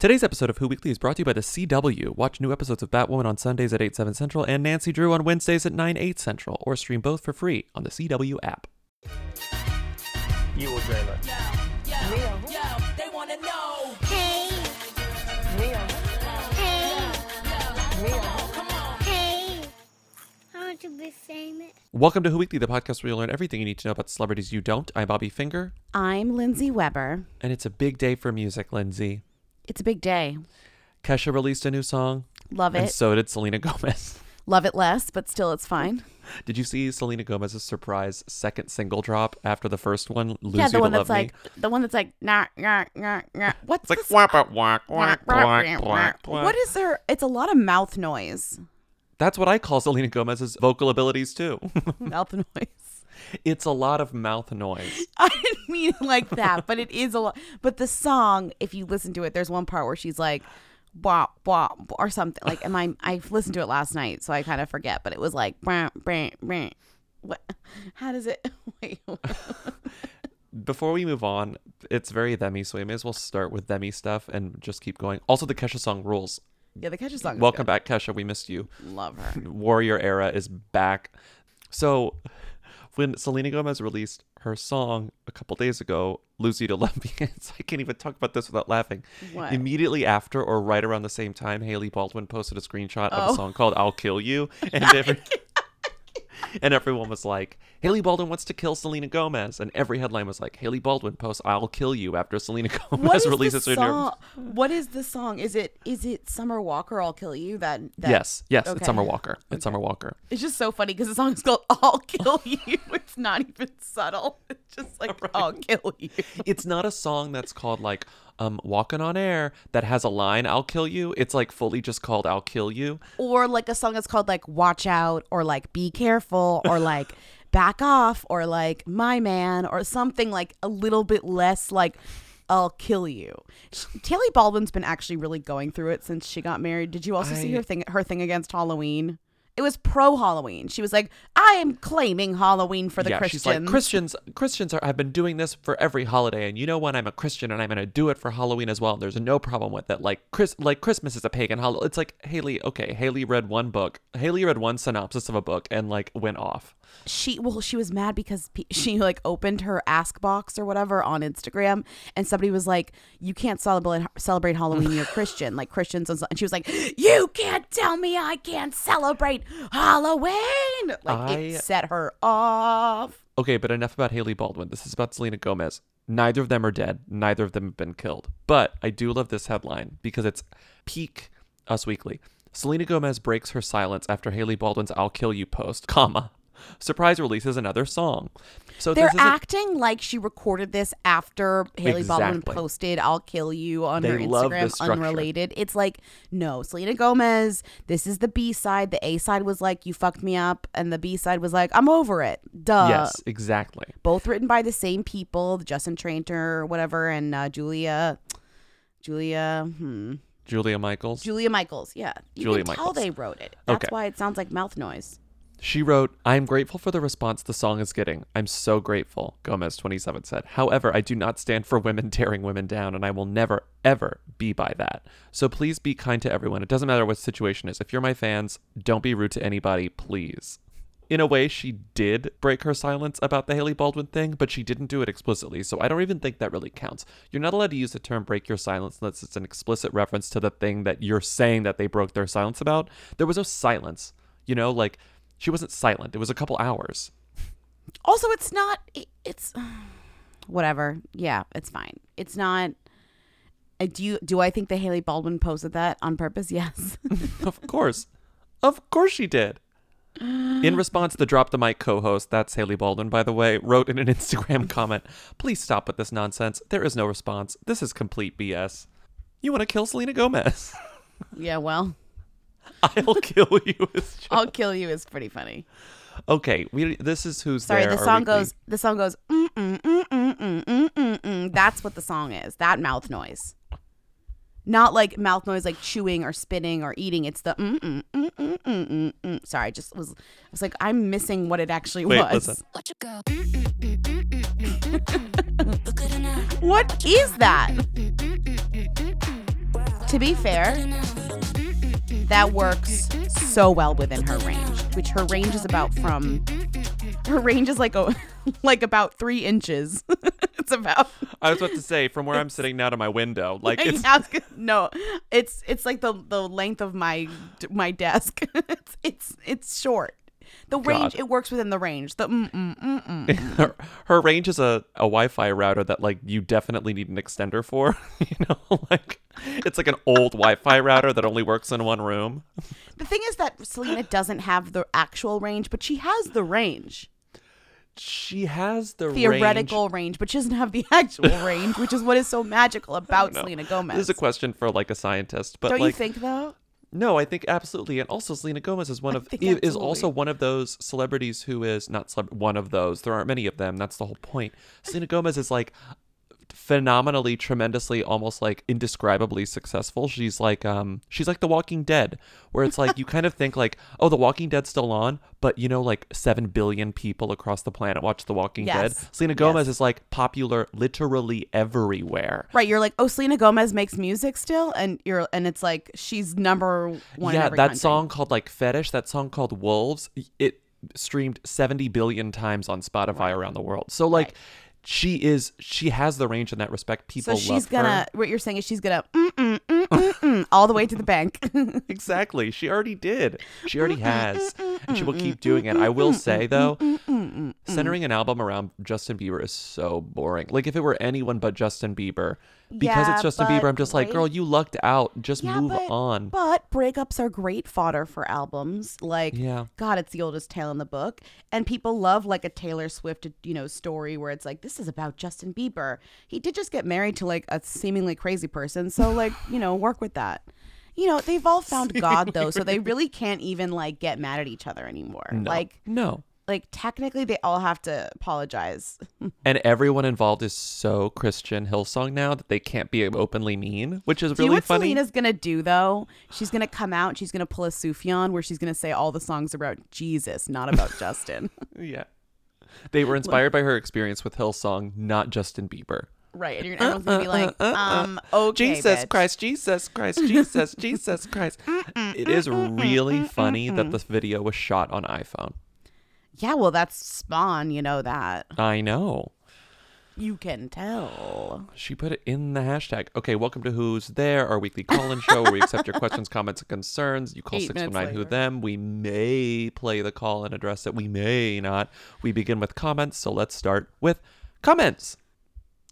Today's episode of Who Weekly is brought to you by the CW. Watch new episodes of Batwoman on Sundays at 8, 7 Central and Nancy Drew on Wednesdays at 9, 8 Central, or stream both for free on the CW app. You will dream it. Hey. Hey. Hey. I want to be famous. Welcome to Who Weekly, the podcast where you learn everything you need to know about celebrities you don't. I'm Bobby Finger, I'm Lindsay Weber. and it's a big day for music, Lindsay. It's a big day. Kesha released a new song, Love it. and so did Selena Gomez. Love it less, but still it's fine. Did you see Selena Gomez's surprise second single drop after the first one, Lose yeah, You the to one Love that's like Me? the one that's like nah nah nah nah. What's It's like this? whack, whack, whack, whack, whack, whack, What there? It's a lot of mouth noise. That's what I call Selena Gomez's vocal abilities too. mouth noise. It's a lot of mouth noise. I didn't mean it like that, but it is a lot. But the song, if you listen to it, there's one part where she's like, "Blah blah," blah," or something. Like, am I? I listened to it last night, so I kind of forget. But it was like, "Brah, brah, brah." what? How does it? Wait. Before we move on, it's very themy, so we may as well start with themy stuff and just keep going. Also, the Kesha song rules. yeah, the Kesha song. is Welcome good. back, Kesha. We missed you. Love her. Warrior era is back. So, when Selena Gomez released her song a couple days ago, "Lose You to Love Me," it's- I can't even talk about this without laughing. What? Immediately after, or right around the same time, Hailey Baldwin posted a screenshot of Oh. a song called "I'll Kill You," and every, and everyone was like, "Hailey Baldwin wants to kill Selena Gomez," and every headline was like, "Hailey Baldwin posts I'll kill you" after Selena Gomez releases her new. song? What is the song? Is it is it Summer Walker? I'll kill you. That, that Yes, yes, Okay. it's Summer Walker. It's Summer Walker. It's just so funny because the song is called "I'll Kill You." It's not even subtle. It's just like "I'll kill you." it's not a song that's called like um walking on air that has a line i'll kill you it's like fully just called i'll kill you Or like a song that's called like "Watch Out" or like "Be Careful" or like "Back Off" or like "My Man" or something like a little bit less like. I'll kill you. Hailey Baldwin's been actually really going through it since she got married. Did you also see her thing her thing against Halloween? It was pro Halloween. She was like, "I am claiming Halloween for the yeah Christians." she's like christians christians are have been doing this for every holiday and you know when i'm a christian and i'm gonna do it for halloween as well and there's no problem with it like chris like christmas is a pagan holiday it's like hailey okay hailey read one book hailey read one synopsis of a book and like went off she well she was mad because pe- she like opened her ask box or whatever on instagram and somebody was like you can't celebrate celebrate halloween you're christian like christians and, so- and she was like you can't tell me i can't celebrate halloween like I- it set her off Okay, but enough about Hailey Baldwin. This is about Selena Gomez. Neither of them are dead. Neither of them have been killed. But I do love this headline because it's peak Us Weekly. Selena Gomez breaks her silence after Hailey Baldwin's "I'll kill you" post, comma. Surprise releases another song. So they're acting like she recorded this after Hailey Baldwin posted "I'll kill you" on her They love Instagram, unrelated. It's like, no, Selena Gomez. This is the B side. The A side was like, "You fucked me up," and the B side was like, "I'm over it." Duh. yes, exactly. Both written by the same people, Justin Tranter, whatever, and uh, Julia, Julia, hmm, Julia Michaels. Julia Michaels. Yeah, you Julia can tell Michaels. they wrote it. That's Okay. why it sounds like mouth noise. She wrote, I am grateful for the response the song is getting. I'm so grateful, Gomez27 said. However, I do not stand for women tearing women down, and I will never, ever be by that. So please be kind to everyone. It doesn't matter what situation is. If you're my fans, don't be rude to anybody, please. In a way, she did break her silence about the Hailey Baldwin thing, but she didn't do it explicitly, so I don't even think that really counts. You're not allowed to use the term break your silence unless it's an explicit reference to the thing that you're saying that they broke their silence about. There was no silence. You know, like she wasn't silent. It was a couple hours. Also, it's not. It's whatever. Yeah, it's fine. It's not. uh, Do you do I think that Hailey Baldwin posted that on purpose? Yes. of course. Of course she did. In response, the Drop the Mic co host, that's Hailey Baldwin, by the way, wrote in an Instagram comment Please stop with this nonsense. There is no response. This is complete BS. You want to kill Selena Gomez? yeah. Well, I'll kill you. is just- I'll kill you is pretty funny. Okay, we. This is who's Sorry, there. the song weekly- goes. The song goes. Mm mm mm mm mm mm mm mm. That's what the song is. That mouth noise. Not like mouth noise, like chewing or spitting or eating. It's the mm mm mm mm mm mm. mm. Sorry, I just was. I was like, I'm missing what it actually Wait, was. listen. What you go? Look good enough. What is that? To be fair, that works so well within her range, which her range is about from her range is like a like about three inches. it's about I was about to say from where I'm sitting now to my window, like it's no, it's it's like the the length of my my desk. it's it's it's short. The range God. it works within the range. The mm mm mm mm. her, her range is a, a Wi-Fi router that like you definitely need an extender for. you know, like it's like an old Wi-Fi router that only works in one room. The thing is that Selena doesn't have the actual range, but she has the range. She has the Theoretical range. but she doesn't have the actual range, which is what is so magical about Selena Gomez. This is a question for like a scientist, but Don't like you think though? No, I think absolutely, and also Selena Gomez is one of is also one of those celebrities who is not celeb- one of those. There aren't many of them. That's the whole point. Selena Gomez is like phenomenally tremendously almost like indescribably successful she's like um she's like the walking dead where it's like you kind of think like oh the walking dead's still on but you know like 7 billion people across the planet watch the walking dead selena gomez Yes. is like popular literally everywhere Right, you're like, oh, Selena Gomez makes music still, and you're, and it's like she's number one. in yeah that country. song called like fetish that song called wolves it streamed 70 billion times on spotify around the world so like Right. She is she has the range in that respect. People So she's love gonna. her. What you're saying is she's gonna mm mm mm, mm, mm all the way to the bank. exactly. She already did. She already mm, has. and she will keep doing it. i will say though centering an album around justin bieber is so boring. Like if it were anyone but justin bieber because Yeah, it's justin bieber i'm just like girl you lucked out just Yeah, move but- on But breakups are great fodder for albums. Like, Yeah. God, it's the oldest tale in the book, and people love like a Taylor Swift, you know, story where it's like this is about Justin Bieber. He did just get married to like a seemingly crazy person, so like you know, work with that. You know, they've all found God though, so they really can't even like get mad at each other anymore. no. Like, no like technically, they all have to apologize. and everyone involved is so Christian Hillsong now that they can't be openly mean, which is Do you know really what funny. Selena's gonna do though? She's gonna come out. and She's gonna pull a Sufjan where she's gonna say all the songs about Jesus, not about Justin. Yeah, they were inspired by her experience with Hillsong, not Justin Bieber. Right, and you're, uh, everyone's gonna be uh, like, uh, um, okay, Jesus bitch. Christ, Jesus Christ, Jesus, Jesus Christ. It is really funny that this video was shot on iPhone. Yeah, well, that's Spawn. You know that. I know. You can tell. She put it in the hashtag. Okay, welcome to Who's There, our weekly call-in show where we accept your questions, comments, and concerns. You call Eight minutes 619 Who. Them. We may play the call and address it. We may not. We begin with comments, so let's start with comments.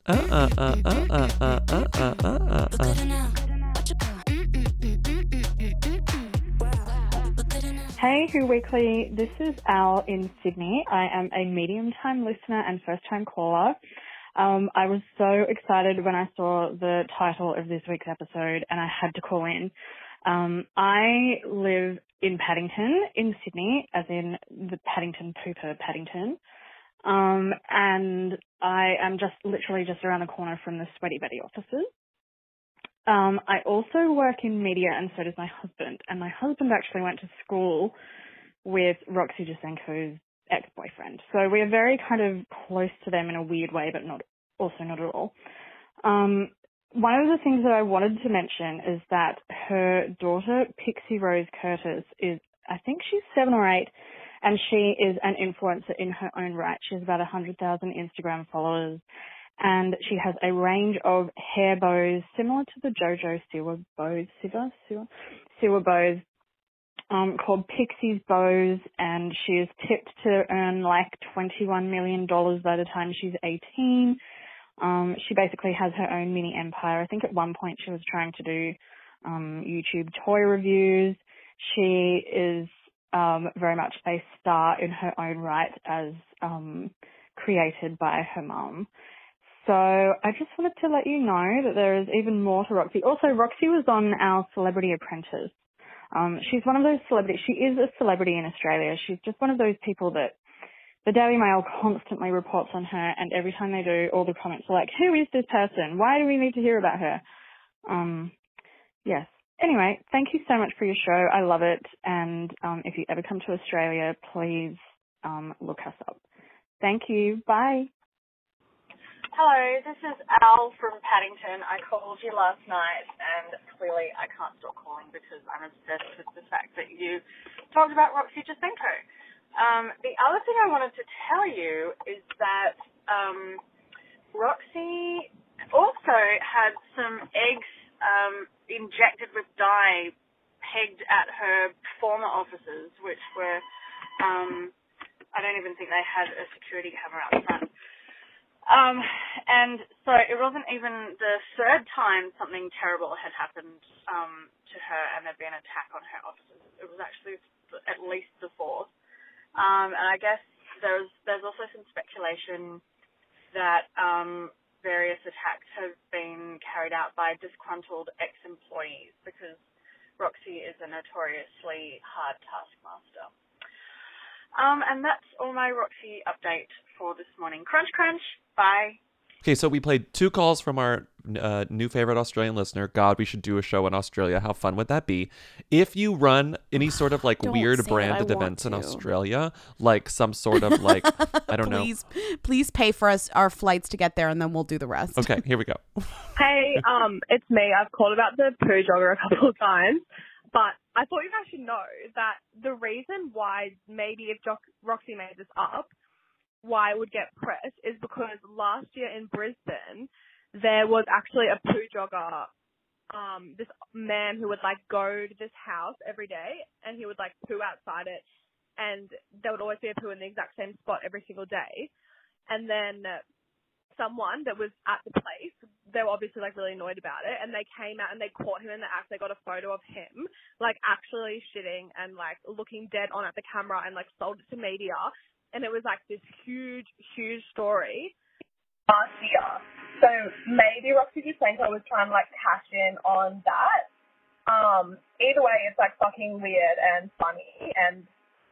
Uh uh uh uh uh uh uh uh uh uh uh. Hey, Who Weekly. This is Al in Sydney. I am a medium time listener and first time caller. Um, I was so excited when I saw the title of this week's episode and I had to call in. Um, I live in Paddington in Sydney, as in the Paddington Pooper Paddington. Um, and I am just literally just around the corner from the Sweaty Betty offices. Um, I also work in media and so does my husband. And my husband actually went to school with Roxy Jacenko's ex-boyfriend. So we are very kind of close to them in a weird way, but not, also not at all. Um, one of the things that I wanted to mention is that her daughter, Pixie Rose Curtis, is, I think she's seven or eight, and she is an influencer in her own right. She has about 100,000 Instagram followers and she has a range of hair bows similar to the JoJo Siwa bows, Siwa, Siwa, Siwa bows, um, called Pixie's Bows, and she is tipped to earn like $21 million by the time she's 18. Um, she basically has her own mini empire. I think at one point she was trying to do um, YouTube toy reviews. She is um, very much a star in her own right as um, created by her mum. So I just wanted to let you know that there is even more to Roxy. Also, Roxy was on our Celebrity Apprentice. Um, she's one of those celebrities. She is a celebrity in Australia. She's just one of those people that the Daily Mail constantly reports on her, and every time they do, all the comments are like, "Who is this person? Why do we need to hear about her?" Um, yes. Anyway, thank you so much for your show. I love it, and um, if you ever come to Australia, please um, look us up. Thank you. Bye. Hello, this is Al from Paddington. I called you last night, and clearly I can't stop calling because I'm obsessed with the fact that you talked about Roxy Jacenko. Um, the other thing I wanted to tell you is that um, Roxy also had some eggs um, injected with dye pegged at her former offices, which were, um, I don't even think they had a security camera out front. Um, and so it wasn't even the third time something terrible had happened um, to her and there'd been an attack on her offices. It was actually at least the fourth. Um, and I guess there's there's also some speculation that um, various attacks have been carried out by disgruntled ex-employees because Roxy is a notoriously hard taskmaster. Um, and that's all my Roxy update for this morning. Crunch, crunch. Bye. Okay, so we played two calls from our uh, new favorite Australian listener. God, we should do a show in Australia. How fun would that be? If you run any sort of like weird say it, I branded want events in. Australia, like some sort of like I don't know. please, please pay for us our flights to get there, and then we'll do the rest. Okay, here we go. Hey, um, it's me. I've called about the poo jogger a couple of times, but I thought you guys should know that the reason why maybe if jo- Roxy made this up, why it would get press is because last year in Brisbane there was actually a poo jogger. Um, this man who would like go to this house every day and he would like poo outside it, and there would always be a poo in the exact same spot every single day, and then someone that was at the place, they were obviously like really annoyed about it and they came out and they caught him in the act. They got a photo of him like actually shitting and like looking dead on at the camera and like sold it to media. And it was like this huge, huge story last year. So maybe Roxy Jacenko was trying to like cash in on that. Um, either way, it's like fucking weird and funny. And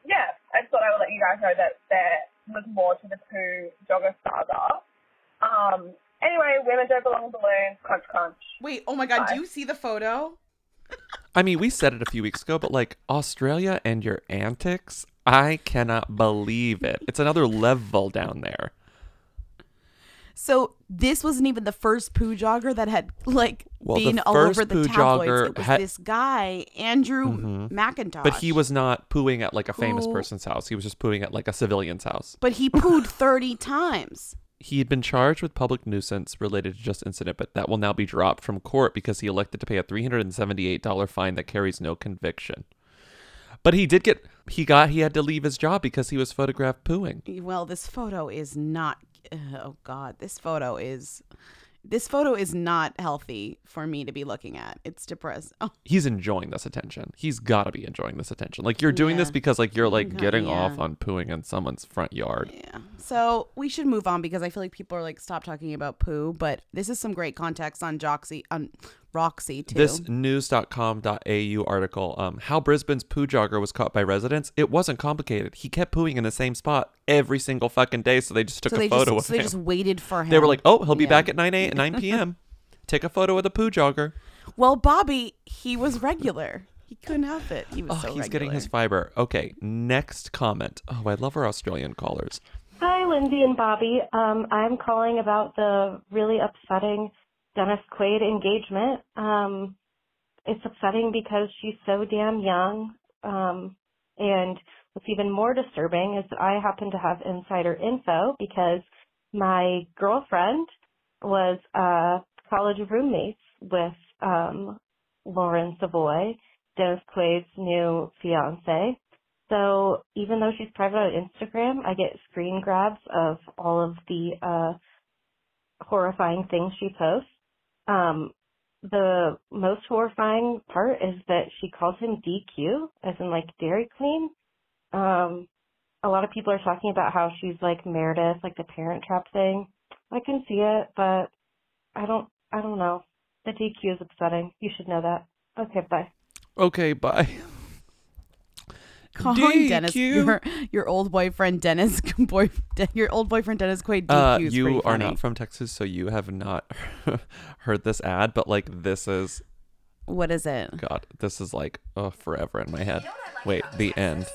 yeah, I just thought I would let you guys know that there was more to the poo jogger saga. Um, anyway, women don't belong in balloons. Crunch, crunch. Wait, oh my god, Bye. do you see the photo? I mean, we said it a few weeks ago, but like Australia and your antics, I cannot believe it. It's another level down there. So this wasn't even the first poo jogger that had like Well, been all over the poo tabloids. jogger it was had- this guy, Andrew Mhm. McIntosh. But he was not pooing at like a famous Who- person's house. He was just pooing at like a civilian's house. But he pooed thirty times. He had been charged with public nuisance related to just incident, but that will now be dropped from court because he elected to pay a $378 fine that carries no conviction. But he did get he got he had to leave his job because he was photographed pooing. Well, this photo is not. Uh, oh God, this photo is. This photo is not healthy for me to be looking at. It's depressing. Oh, He's enjoying this attention. He's got to be enjoying this attention. Like you're doing this because like you're like mm-hmm. getting yeah. off on pooing in someone's front yard. yeah. So we should move on because I feel like people are like stop talking about poo. But this is some great context on Joxy on Roxy too. This news.com.au article, um, how Brisbane's poo jogger was caught by residents, it wasn't complicated. He kept pooing in the same spot every single fucking day, so they just took so a they photo just, of so they just waited for him. They were like, "Oh, he'll be Yeah. back at 9 a 9 p.m. Take a photo of the poo jogger." Well, Bobby, he was regular. He couldn't help it. He was Oh, so he's regular. getting his fiber. Okay, next comment. Oh, I love our Australian callers. Hi, Lindsay and Bobby. Um, I'm calling about the really upsetting Dennis Quaid engagement. Um, it's upsetting because she's so damn young. Um, and what's even more disturbing is that I happen to have insider info because my girlfriend was uh, college roommates with um, Lauren Savoie, Dennis Quaid's new fiance. So even though she's private on Instagram, I get screen grabs of all of the uh, horrifying things she posts. Um, the most horrifying part is that she calls him DQ, as in like Dairy Queen. Um, a lot of people are talking about how she's like Meredith, like the Parent Trap thing. I can see it, but I don't. I don't know. The DQ is upsetting. You should know that. Okay, bye. Okay, bye. calling Dennis your, your old boyfriend Dennis boy your old boyfriend Dennis Quaid. Uh, you are not from Texas, so you have not heard this ad, but like this is what is it? God, this is like oh, forever in my head. Wait, the end.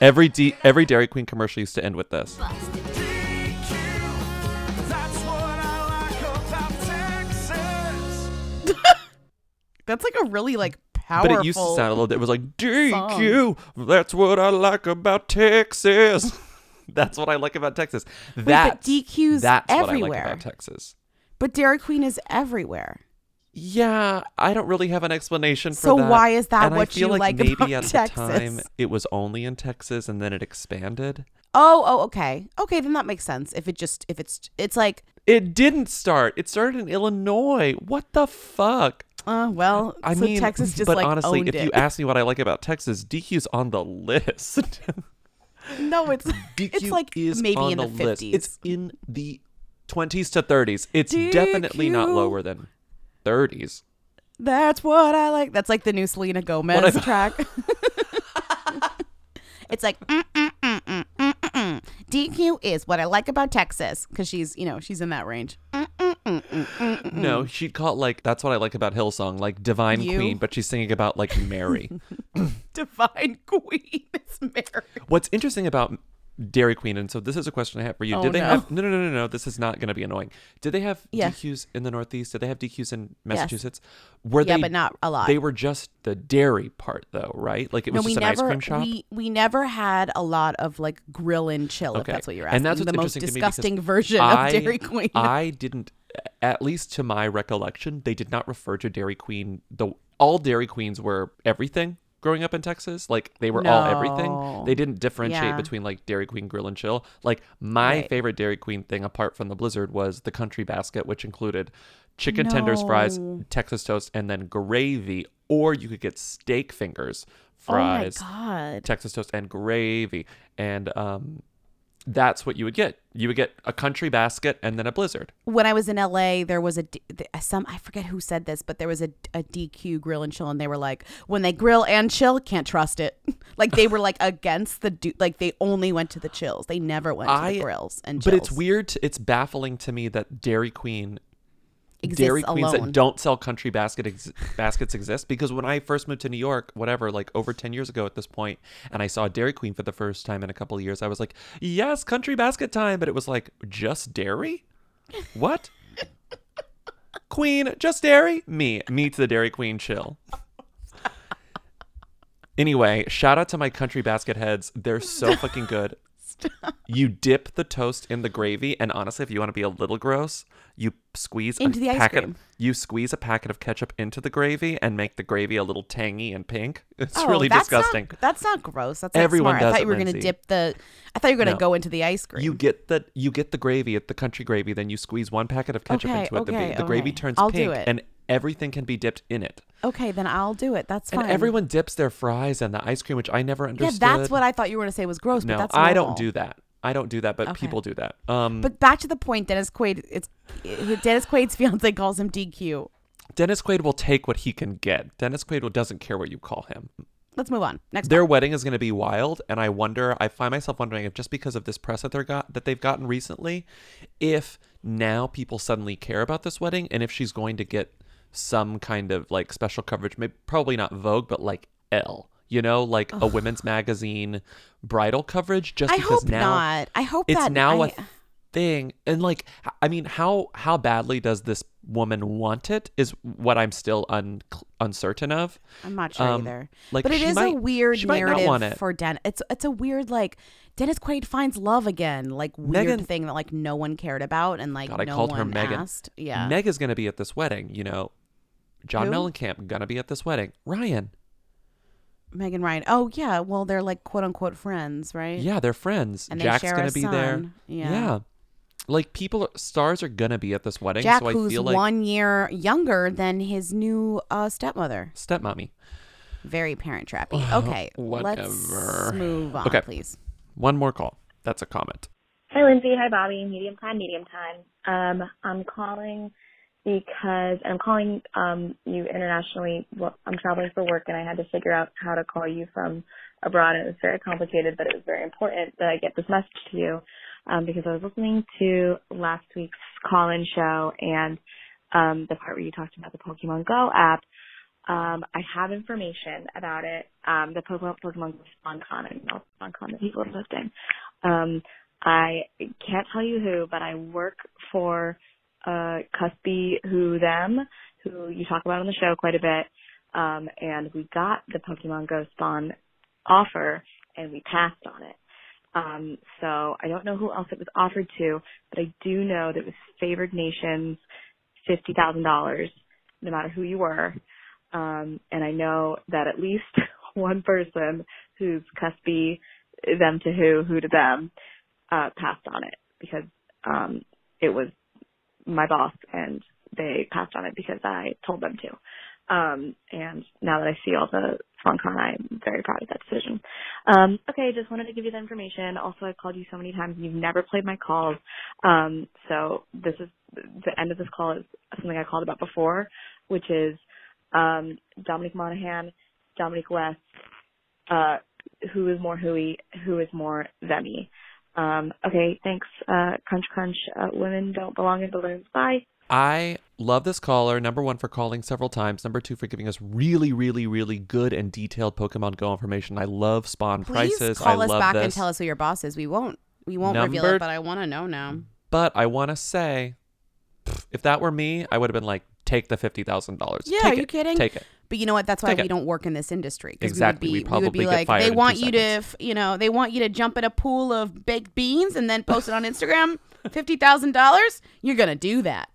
Every D- every Dairy Queen commercial used to end with this. That's like a really like powerful. But it used to sound a little bit. It was like DQ. That's what I like about Texas. that's what I like about Texas. but That's DQ's that's what I like everywhere. about Texas. But Dairy Queen is everywhere. Yeah, I don't really have an explanation for So that. So why is that and I what feel you like, like maybe about at the time it was only in Texas and then it expanded. Oh, oh, okay, okay. Then that makes sense. If it just if it's it's like, It didn't start. It started in Illinois. What the fuck? Uh, well, I so mean, Texas just like. but like honestly, if it. you ask me what I like about Texas, DQ's on the list. no, it's DQ it's like maybe in the fifties. It's in the 20s to 30s. It's definitely not lower than 30s. That's what I like. That's like the new Selena Gomez track. it's like mm, mm, mm, DQ is what I like about Texas because she's you know she's in that range. Mm, mm, mm, mm, mm, mm, No, she'd call it like that's what I like about Hillsong, like Divine You? Queen, but she's singing about like Mary. divine queen is Mary. What's interesting about Dairy Queen, and so this is a question I have for you. Oh, Did they no. have no no no no no, this is not gonna be annoying. Did they have Yeah. DQs in the Northeast? Did they have DQs in Massachusetts? Were Yeah, they but not a lot. They were just the dairy part though, right? Like it was no, just an never ice cream shop. we we never had a lot of like grill and chill. If Okay. that's what you're asking. And that's what's the most to disgusting version I- of Dairy Queen. I didn't, at least to my recollection, they did not refer to Dairy Queen. The all Dairy Queens were everything growing up in Texas. Like they were all everything. They didn't differentiate Yeah. between like Dairy Queen Grill and Chill. Like my Right. favorite Dairy Queen thing, apart from the Blizzard, was the Country Basket, which included chicken tenders, fries, Texas toast, and then gravy. Or you could get steak fingers, oh my fries, god. Texas toast, and gravy. And um, that's what you would get. You would get a country basket and then a blizzard. when I was in LA, there was a some I forget who said this, but there was a, a DQ grill and chill, and they were like, when they grill and chill, can't trust it. like they were like against the do- like they only went to the chills. They never went to I- the grills and. But it's weird. To, it's baffling to me that Dairy Queen, Exists Dairy Queens alone. that don't sell country basket ex- baskets exist. Because when I first moved to New York, whatever, like over ten years ago at this point, and I saw Dairy Queen for the first time in a couple of years, I was like, "Yes, country basket time!" But it was like just dairy. What? Queen, just dairy? Me, me to the Dairy Queen chill. Anyway, shout out to my country basket heads. They're so fucking good. You dip the toast in the gravy, and honestly, if you want to be a little gross, you squeeze Into a the ice packet. cream. You squeeze a packet of ketchup into the gravy and make the gravy a little tangy and pink. It's Oh, really that's disgusting. Not, that's not gross. That's Everyone smart. does I thought you were gonna dip the. I thought you were gonna No. go into the ice cream. You get the you get the gravy at the country gravy, then you squeeze one packet of ketchup Okay, into it. The, okay, the gravy okay. turns I'll pink, and everything can be dipped in it. okay, then I'll do it. That's fine. And everyone dips their fries and the ice cream, which I never understood. Yeah, that's what I thought you were gonna say was gross. No, but that's I don't do that. I don't do that, but Okay. people do that. Um, But back to the point, Dennis Quaid. It's Dennis Quaid's fiance calls him DQ. Dennis Quaid will take what he can get. Dennis Quaid doesn't care what you call him. Let's move on. Next. Their wedding is going to be wild, and I wonder. I find myself wondering if just because of this press that they're got that they've gotten recently, if now people suddenly care about this wedding, and if she's going to get some kind of like special coverage. Maybe probably not Vogue, but like Elle. You know, like a women's magazine bridal coverage. Just I because hope now not. I hope it's now I, a thing and like I mean how how badly does this woman want it is what i'm still un, uncertain of I'm not sure Um, either. like, but it is is a weird might narrative for Den. It's it's a weird like Dennis Quaid finds love again, like weird Megan- thing that like no one cared about and like God, I no called one her Megan. asked. Yeah. meg is going to be at this wedding you know john Who? mellencamp gonna be at this wedding ryan Megan Ryan. Oh yeah, well they're like quote unquote friends, right? yeah they're friends And they jack's share gonna a be there son. Yeah. like people stars are gonna be at this wedding Jack, so i who's feel like one year younger than his new uh, stepmother. stepmommy Very parent trappy. Okay, let's Whatever. move on, Okay. please. one more call that's a comment Hi, Lindsay. Hi, Bobby. Medium time, medium time. Um, I'm calling because I'm calling um, you internationally. Well, I'm traveling for work, and I had to figure out how to call you from abroad, and it was very complicated, but it was very important that I get this message to you um, because I was listening to last week's call-in show and um, the part where you talked about the Pokemon Go app. Um, I have information about it. Um, the Pokemon Pokemon SponCon and not SponCon that people are posting. Um, I can't tell you who, but I work for uh Cuspy Who Them, who you talk about on the show quite a bit. um, and we got the Pokemon Go Spon offer, and we passed on it. Um, so I don't know who else it was offered to, but I do know that it was favored nations, fifty thousand dollars, no matter who you were. Um, and I know that at least one person who's cuspy, them to who, who to them, uh, passed on it because um, it was my boss and they passed on it because I told them to. Um, and now that I see all the SponCon, I'm very proud of that decision. Um, okay, just wanted to give you the information. Also, I've called you so many times and you've never played my calls. Um, so this is the end of this call is something I called about before, which is um, Dominic Monaghan, Dominic West, uh, who is more hooey, who is more themy. Um, okay, thanks. Uh, crunch, crunch. Uh, women don't belong in balloons. Bye. I love this caller. Number one, for calling several times. Number two, for giving us really, really, really good and detailed Pokemon Go information. I love spon Please prices. call I us love back this. and tell us who your boss is. We won't. We won't reveal it, but I want to know now. But I want to say, pff, if that were me, I would have been like, take the fifty thousand dollars. Yeah, take are you it. kidding? Take it. But you know what? That's why Take we don't work in this industry. Exactly. We We'd be, we would be like, they want you to, seconds. f- you know, they want you to jump in a pool of baked beans and then post it on Instagram. Fifty thousand dollars? You're gonna do that.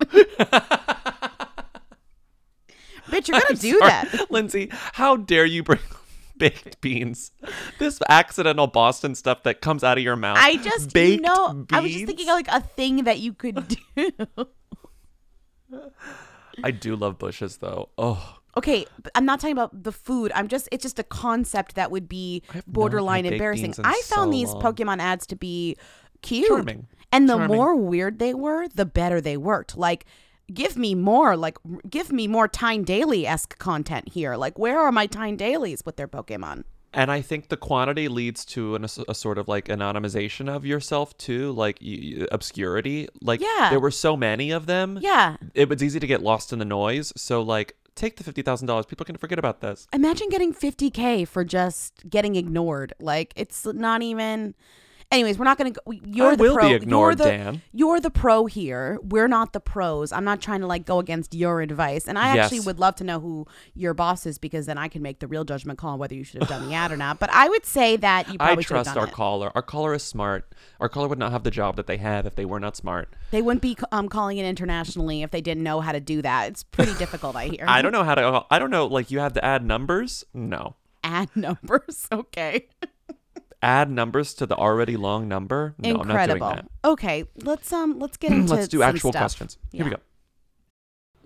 Bitch, you're gonna I'm do sorry. that. Lindsay. How dare you bring baked beans? This accidental Boston stuff that comes out of your mouth. I just, baked you know, I was just thinking of like a thing that you could do. I do love bushes though. Oh, Okay, I'm not talking about the food. I'm just it's just a concept that would be borderline embarrassing. I found so these long. Pokemon ads to be cute. Charming. And the Charming. more weird they were, the better they worked. Like give me more like give me more Tyne Daly-esque content here. Like where are my Tyne Dalys with their Pokemon? And I think the quantity leads to an, a, sort of like anonymization of yourself too, like y- obscurity. Like Yeah. there were so many of them. Yeah. It was easy to get lost in the noise. So like take the fifty thousand dollars. People can forget about this. Imagine getting 50k for just getting ignored. Like it's not even. Anyways, we're not gonna. Go, you're I the will be pro. ignored, you're the, Dan. You're the pro here. We're not the pros. I'm not trying to like go against your advice, and I actually would love to know who your boss is because then I can make the real judgment call on whether you should have done the ad or not. But I would say that you I probably have trust our it. caller. Our caller is smart. Our caller would not have the job that they have if they were not smart. They wouldn't be um, calling it internationally if they didn't know how to do that. It's pretty difficult, I hear. I don't know how to. I don't know. Like you have to add numbers. No, Add numbers, okay. Add numbers to the already long number. No, Incredible. I'm not doing Okay, let's um let's get into that. Let's do actual stuff. questions. Here we go.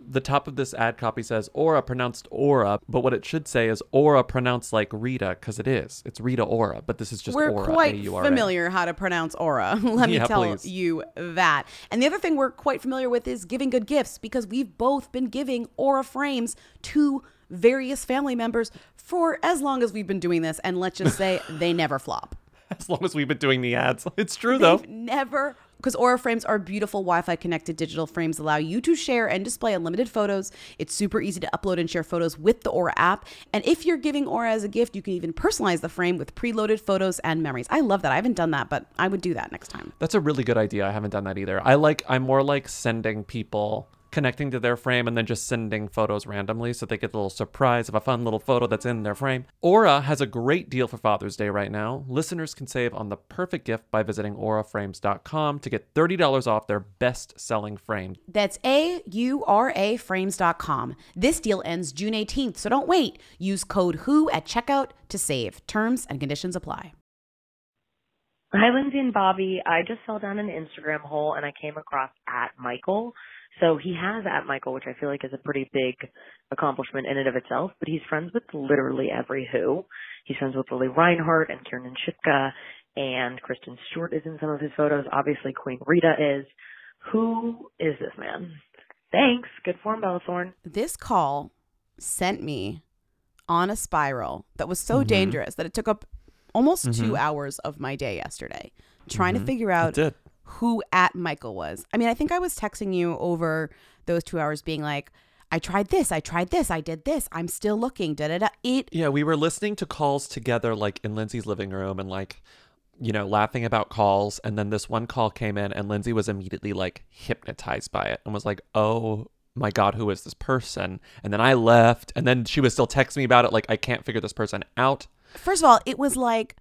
The top of this ad copy says Aura pronounced Aura, but what it should say is Aura pronounced like Rita because it is. It's Rita Ora, but this is just aura. we're Aura. quite A-U-R-A. familiar how to pronounce aura. Let me Yeah, tell please. you that. And the other thing we're quite familiar with is giving good gifts because we've both been giving aura frames to various family members for as long as we've been doing this. And let's just say they never flop. As long as we've been doing the ads, it's true though. They've never because Aura frames are beautiful Wi-Fi connected digital frames allow you to share and display unlimited photos. It's super easy to upload and share photos with the Aura app. And if you're giving Aura as a gift, you can even personalize the frame with preloaded photos and memories. I love that. I haven't done that, but I would do that next time. That's a really good idea. I haven't done that either. I like. I'm more like sending people connecting to their frame and then just sending photos randomly so they get a little surprise of a fun little photo that's in their frame. Aura has a great deal for Father's Day right now. Listeners can save on the perfect gift by visiting auraframes.com to get $30 off their best-selling frame. That's A U R A frames.com. This deal ends June 18th, so don't wait. Use code WHO at checkout to save. Terms and conditions apply. Hi, Lindsay and Bobby. I just fell down an Instagram hole and I came across at Michael. So he has at Michael, which I feel like is a pretty big accomplishment in and of itself, but he's friends with literally every who. He's friends with Lili Reinhart and Kiernan Shipka and Kristen Stewart is in some of his photos. Obviously Queen Rita is. Who is this man? Thanks. Good form, Bella Thorne. This call sent me on a spiral that was so Mhm. dangerous that it took up almost two Mhm. hours of my day yesterday trying Mhm. to figure It out did. Who at Michael was. I mean, I think I was texting you over those two hours being like, I tried this, I tried this, I did this, I'm still looking, da da da. It Yeah, we were listening to calls together, like in Lindsay's living room, and like, you know, laughing about calls. And then this one call came in, and Lindsay was immediately like hypnotized by it and was like, "Oh my God, who is this person? And then I left, and then she was still texting me about it, like, I can't figure this person out. First of all, it was like,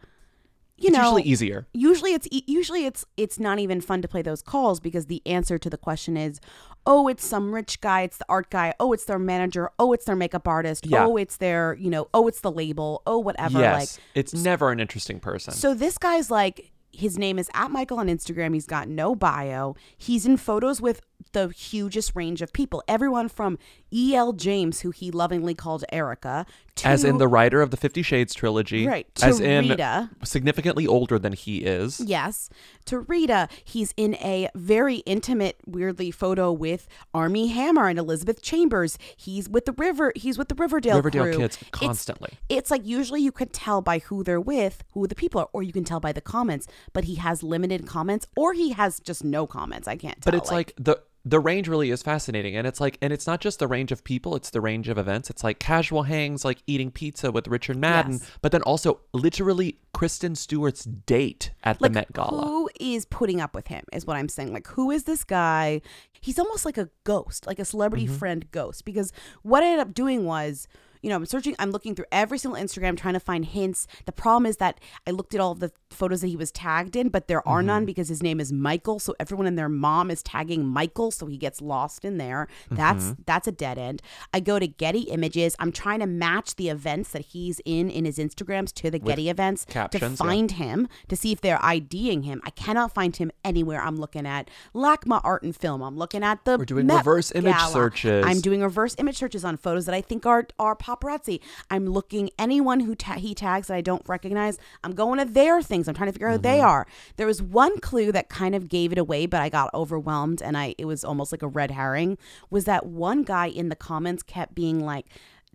you It's know, usually easier. Usually it's usually it's it's not even fun to play those calls because the answer to the question is, oh, it's some rich guy, it's the art guy, oh, it's their manager, oh, it's their makeup artist, Yeah. oh, it's their you know, oh, it's the label, oh, whatever. yes. Like it's never an interesting person. So this guy's like his name is at Michael on Instagram. He's got no bio. He's in photos with the hugest range of people. Everyone from E.L. James, who he lovingly called Erica, to as in the writer of the Fifty Shades trilogy. Right, As in Rita. significantly older than he is. Yes. To Rita, he's in a very intimate, weirdly photo with Armie Hammer and Elizabeth Chambers. He's with the River. He's with the Riverdale Riverdale crew. kids constantly. It's, like usually you could tell by who they're with, who the people are, or you can tell by the comments. But he has limited comments, or he has just no comments. I can't tell. but it's like, the the range really is fascinating and it's like and it's not just the range of people it's the range of events it's like casual hangs like eating pizza with richard madden Yes. but then also literally kristen stewart's date at like the met gala who is putting up with him is what i'm saying like who is this guy he's almost like a ghost like a celebrity Mm-hmm. friend ghost because what i ended up doing was you know i'm searching i'm looking through every single instagram trying to find hints the problem is that i looked at all the photos that he was tagged in but there are Mm-hmm. none because his name is michael so everyone and their mom is tagging michael so he gets lost in there that's Mm-hmm. that's a dead end i go to getty images i'm trying to match the events that he's in in his instagrams to the getty events captions, to yeah. find him to see if they're IDing him. I cannot find him anywhere. I'm looking at LACMA Art and Film. I'm looking at the We're doing Met reverse image Gala. searches. I'm doing reverse image searches on photos that I think are are paparazzi. I'm looking anyone who ta- he tags that I don't recognize. I'm going to their things. I'm trying to figure out who Mm-hmm. they are. There was one clue that kind of gave it away, but I got overwhelmed and I it was almost like a red herring. Was that one guy in the comments kept being like.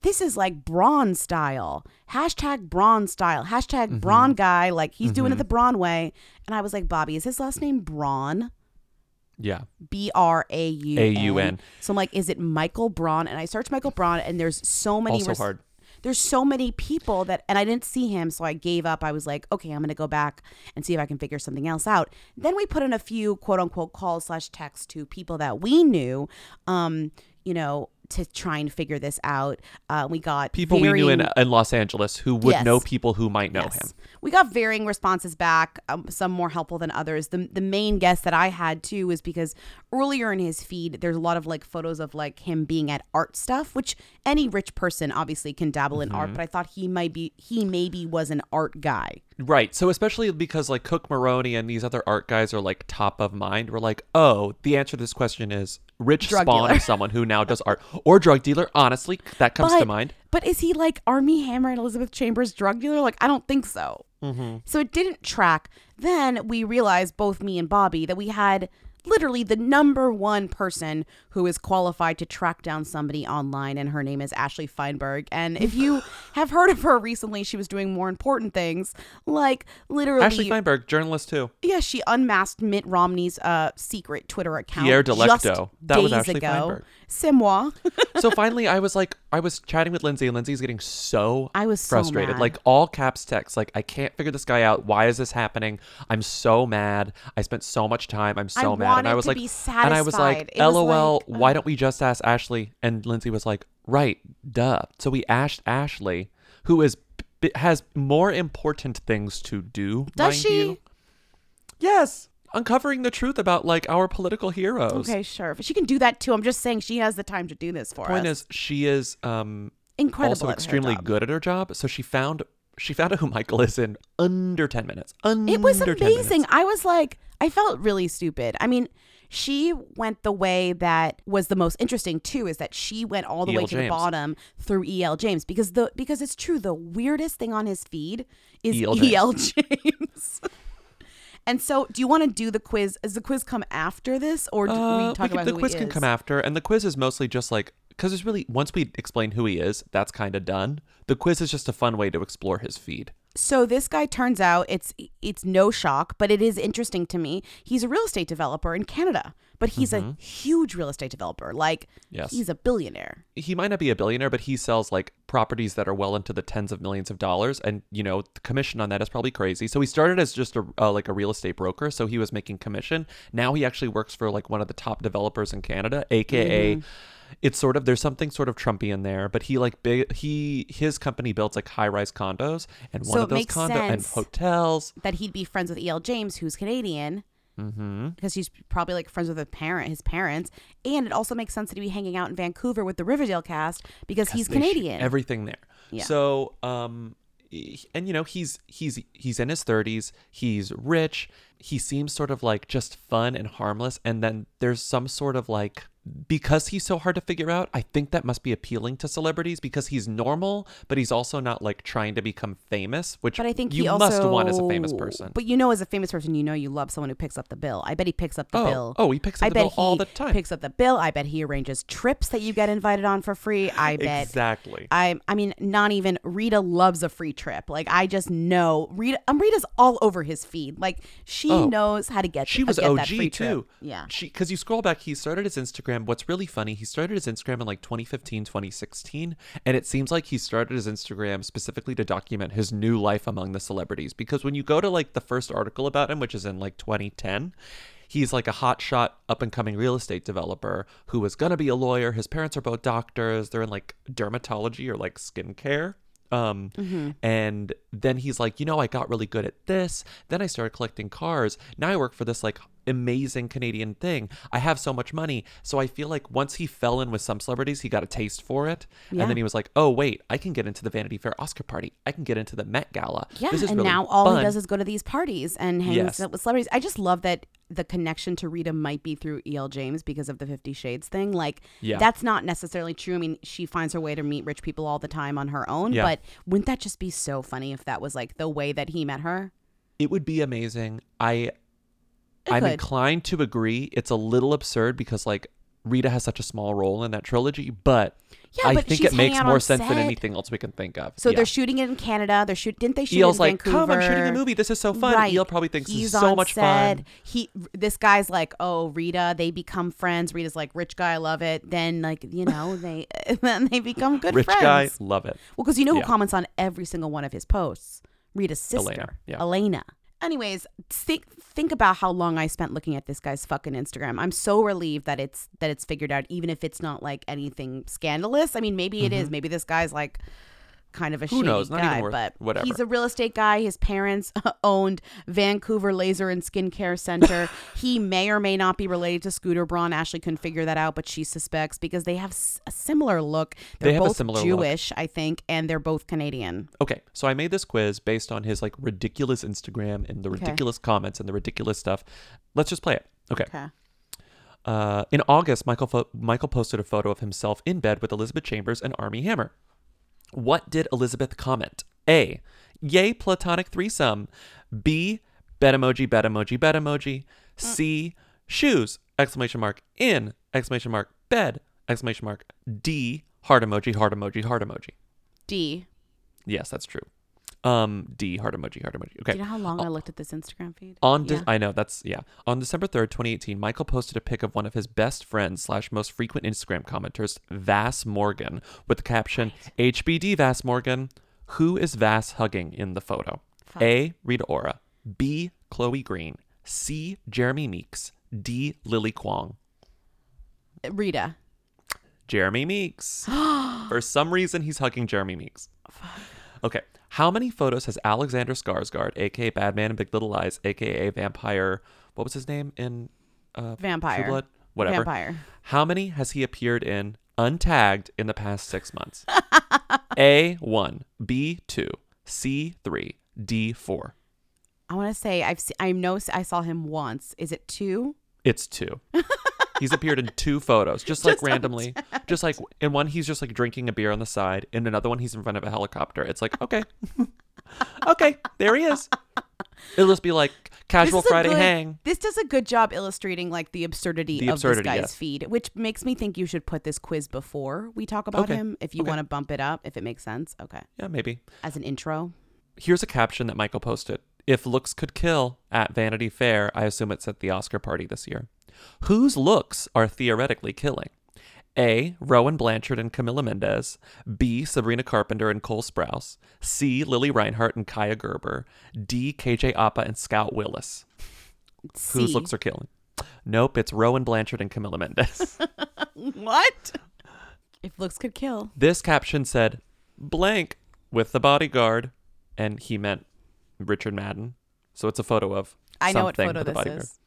This is like Braun style. Hashtag Braun style. Hashtag Mm-hmm. Braun guy. Like he's doing it the Braun way. And I was like, Bobby, is his last name Braun? Yeah B R A U A-U-N. So I'm like, is it Michael Braun? And I searched Michael Braun, and there's so many. Also hard. There's so many people that, and I didn't see him, so I gave up. I was like, okay, I'm gonna go back and see if I can figure something else out. Then we put in a few quote unquote calls slash texts to people that we knew, um, you know, to try and figure this out. Uh, we got people we knew in, in los angeles who would Yes. know people who might know Yes. him We got varying responses back, um, some more helpful than others. The the main guess that I had too was because earlier in his feed, there's a lot of like photos of like him being at art stuff, which any rich person obviously can dabble in Mm-hmm. art. But I thought he might be he maybe was an art guy. Right. So especially because like Cooke Maroney and these other art guys are like top of mind, we're like, oh, the answer to this question is rich Drug spawn dealer. of someone who now does art or drug dealer. Honestly, that comes but, to mind. But is he like Armie Hammer and Elizabeth Chambers drug dealer? Like I don't think so. Mm-hmm. So it didn't track. Then we realized, both me and Bobby, that we had literally the number one person who is qualified to track down somebody online, and her name is Ashley Feinberg. And if you have heard of her recently, she was doing more important things, like literally. Ashley Feinberg, journalist too. Yeah, she unmasked Mitt Romney's uh, secret Twitter account. Pierre Delecto. That was Ashley ago. Feinberg. C'est moi. so finally, I was like, I was chatting with Lindsay, and Lindsay's getting so I was frustrated. mad. Like all caps text, like I can't figure this guy out. Why is this happening? I'm so mad. I spent so much time. I'm so I mad. And I was like, be and I was like, satisfied. It was LOL. Why don't we just ask Ashley? And Lindsay was like, right, duh. So we asked Ashley, who is has more important things to do. Does she? you. Yes. Uncovering the truth about like our political heroes. Okay, sure. But she can do that too. I'm just saying she has the time to do this for us. Point us. is she is um Incredible also extremely good at her job so she found she found out who michael is in under 10 minutes under It was 10 amazing. I was like, I felt really stupid. I mean, she went the way that was the most interesting too, is that she went all the way E.L. to the bottom through E.L. James because the because it's true. The weirdest thing on his feed is E.L. E.L. James. James. and so, do you want to do the quiz? Does the quiz come after this, or do Uh, we talk can- about the quiz can come after and the quiz is mostly just like because it's really once we explain who he is that's kind of done the quiz is just a fun way to explore his feed So this guy turns out it's it's no shock, but it is interesting to me. He's a real estate developer in Canada, but he's a huge real estate developer. Like Mm-hmm. Yes. he's a billionaire. he might not be a billionaire but he sells like properties that are well into the tens of millions of dollars and you know the commission on that is probably crazy so he started as just a uh, like a real estate broker so he was making commission now he actually works for like one of the top developers in canada aka it's sort of there's something sort of Trumpy in there, but he like big he his company builds like high rise condos and one So of those condos and hotels. that he'd be friends with E.L. James, who's Canadian, Mm-hmm. because he's probably like friends with a parent, his parents, and it also makes sense that he'd be hanging out in Vancouver with the Riverdale cast because he's Canadian. Everything there. Yeah. So, um, and you know he's he's he's in his thirties. He's rich. He seems sort of like just fun and harmless. And then there's some sort of like because he's so hard to figure out. I think that must be appealing to celebrities because he's normal, but he's also not like trying to become famous, which But I think you also must want as a famous person. But you know, as a famous person, you know you love someone who picks up the bill. I bet he picks up the Oh, bill. oh, he picks up I the bet bill all the time. Picks up the bill. I bet he arranges trips that you get invited on for free. I bet Exactly. I I mean, not even Rita loves a free trip. Like I just know Rita. Um, Rita's all over his feed. Like she Oh. knows how to get. She uh, was get OG that free trip. too. Yeah. She because you scroll back, he started his Instagram. What's really funny, he started his Instagram in like 2015, 2016, and it seems like he started his Instagram specifically to document his new life among the celebrities. Because when you go to like the first article about him, which is in like 2010. He's like a hotshot up and coming real estate developer who was gonna be a lawyer. His parents are both doctors. They're in like dermatology or like skincare. Um, Mhm. and then he's like, you know, I got really good at this. Then I started collecting cars. Now I work for this like amazing Canadian thing. I have so much money. So I feel like once he fell in with some celebrities, he got a taste for it. Yeah. And then he was like, oh, wait, I can get into the Vanity Fair Oscar party. I can get into the Met Gala. Yeah, This is and really now all fun. he does is go to these parties and hangs Yes. out with celebrities. I just love that the connection to Rita might be through E.L. James because of the Fifty Shades thing. Like, Yeah. that's not necessarily true. I mean, she finds her way to meet rich people all the time on her own, Yeah. but wouldn't that just be so funny if that was like the way that he met her? It would be amazing. I It I'm could. inclined to agree. It's a little absurd because like Rita has such a small role in that trilogy, but Yeah, I but think it makes more sense than anything else we can think of. So Yeah. they're shooting it in Canada. They're shoot. Didn't they shoot E.L.'s it in like, "Come, I'm shooting a movie. This is so fun." Right. Eel probably thinks this He's is so much set. fun. He, this guy's like, "Oh, Rita." They become friends. Rita's like, "Rich guy, I love it." Then, like, you know, they then they become good Rich friends. Rich guy, love it. Well, because you know who Yeah. comments on every single one of his posts? Rita's sister, Elena, yeah. Elena. Anyways, think think about how long I spent looking at this guy's fucking Instagram. I'm so relieved that it's that it's figured out, even if it's not like anything scandalous. I mean, maybe it is. Mhm. Maybe this guy's like kind of a Who shady knows? Not guy, worth- but whatever. he's a real estate guy. His parents owned Vancouver Laser and Skincare Center. he may or may not be related to Scooter Braun. Ashley couldn't figure that out, but she suspects because they have a similar look. They're They both similar look. Jewish, I think, and they're both Canadian. Okay, so I made this quiz based on his like ridiculous Instagram and the Okay. ridiculous comments and the ridiculous stuff. Let's just play it. Okay. Okay. Uh, in August, Michael fo- Michael posted a photo of himself in bed with Elizabeth Chambers and Armie Hammer. What did Elizabeth comment? A. Yay, platonic threesome. B. Bet emoji, bet emoji, bet emoji. C. Shoes! Exclamation mark. In! Exclamation mark. Bed! Exclamation mark. D. Heart emoji, heart emoji, heart emoji. D. Yes, that's true. Um, D. Heart emoji, heart emoji. Okay. Do you know how long Uh, I looked at this Instagram feed? on De- Yeah. I know that's yeah. On December third, twenty eighteen, Michael posted a pic of one of his best friends slash most frequent Instagram commenters, Vas Morgan, with the caption "HBD Vas Morgan." Who is Vas hugging in the photo? A. Rita Ora. B. Chloe Green. C. Jeremy Meeks. D. Lily Kwong. Rita. Jeremy Meeks. For some reason, he's hugging Jeremy Meeks. Okay. How many photos has Alexander Skarsgård, aka Badman and Big Little Lies, aka Vampire? What was his name in uh, Vampire. True Blood? Whatever. Vampire. How many has he appeared in untagged in the past six months? A one, B two, C three, D four. I want to say I've se- I know I saw him once. Is it two? It's two. He's appeared in two photos, just like Just randomly. Just like in one, he's just like drinking a beer on the side. In another one, he's in front of a helicopter. It's like, okay, okay, there he is. It'll just be like casual This is a Friday good- hang. This does a good job illustrating like the absurdity The of absurdity, this guy's yes. feed, which makes me think you should put this quiz before we talk about Okay. him if you Okay. want to bump it up, if it makes sense. Okay. Yeah, maybe. As an intro. Here's a caption that Michael posted. If looks could kill at Vanity Fair, I assume it's at the Oscar party this year. Whose looks are theoretically killing? A. Rowan Blanchard and Camila Mendes. B. Sabrina Carpenter and Cole Sprouse. C. Lili Reinhart and Kaia Gerber. D. KJ Apa and Scout Willis. Whose looks are killing? Nope, it's Rowan Blanchard and Camila Mendes. what? If looks could kill. This caption said, blank with the bodyguard. And he meant Richard Madden. So it's a photo of I know what photo this bodyguard. is.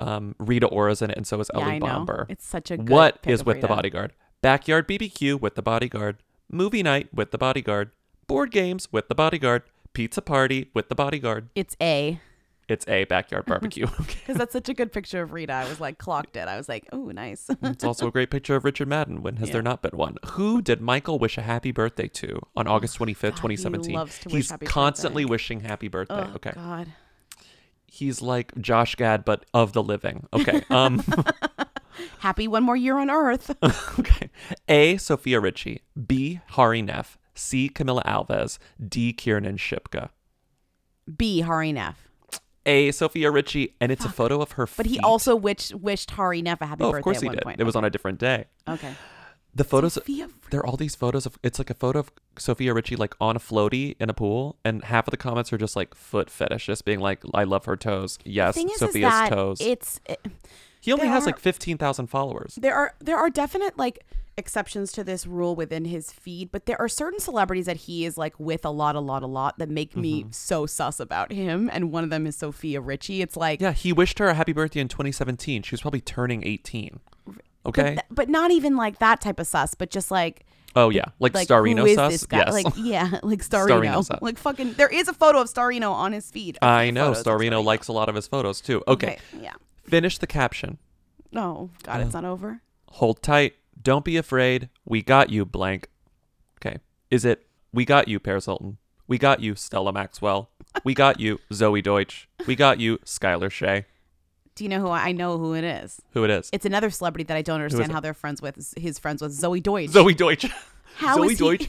Um, Rita Ora's in it, and so is Ellie know. Bamber. It's such a good What is with the bodyguard? Backyard BBQ with the bodyguard. Movie night with the bodyguard. Board games with the bodyguard. Pizza party with the bodyguard. It's A. It's a backyard barbecue. Because that's such a good picture of Rita. I was like, clocked it. I was like, oh, nice. It's also a great picture of Richard Madden. When has Yeah. there not been one? Who did Michael wish a happy birthday to on August 25th, God, he 2017? wish He's happy constantly birthday. wishing happy birthday. oh, okay. God. He's like Josh Gad, but of the living. Okay. Um, Happy one more year on Earth. okay. A. Sofia Richie. B. Hari Nef. C. Camila Alves. D. Kiernan Shipka. B. Hari Nef. A. Sofia Richie, and it's a photo of her. Feet. But he also wished, wished Hari Nef a happy Oh, birthday of course at he one did. point. It was on a different day. Okay. The photos, Sofia there are all these photos of, it's like a photo of Sofia Richie like on a floaty in a pool, and half of the comments are just like foot fetish, just being like, I love her toes. Yes, thing is, is Sofia's that toes. It's it, he only has are- like 15,000 followers. there are there are definite like exceptions to this rule within his feed, but there are certain celebrities that he is like with a lot, a lot, a lot that make me Mhm. so sus about him. And one of them is Sofia Richie. It's like Yeah, he wished her a happy birthday in 2017. She was probably turning 18. but, Okay. th- but not even like that type of sus, but just like oh, yeah. Like, who Starino sus? Yes. Like yeah, like Starino Starino. like fucking. There is a photo of Starino on his feed. I know. Of Starino likes a lot of his photos too. Okay. Yeah. Finish the caption. Oh God, it's Uh, not over. Hold tight. Don't be afraid. We got you, blank. Okay. Is it we got you, Paris Hilton? We got you, Stella Maxwell. We got you, Zoey Deutch. We got you, Skylar Shea. Do you know who I I know who it is? Who it is? It's another celebrity that I don't understand how they're friends with. His friends with Zoey Deutch. Zoey Deutch. How Zoey is he- Deutch.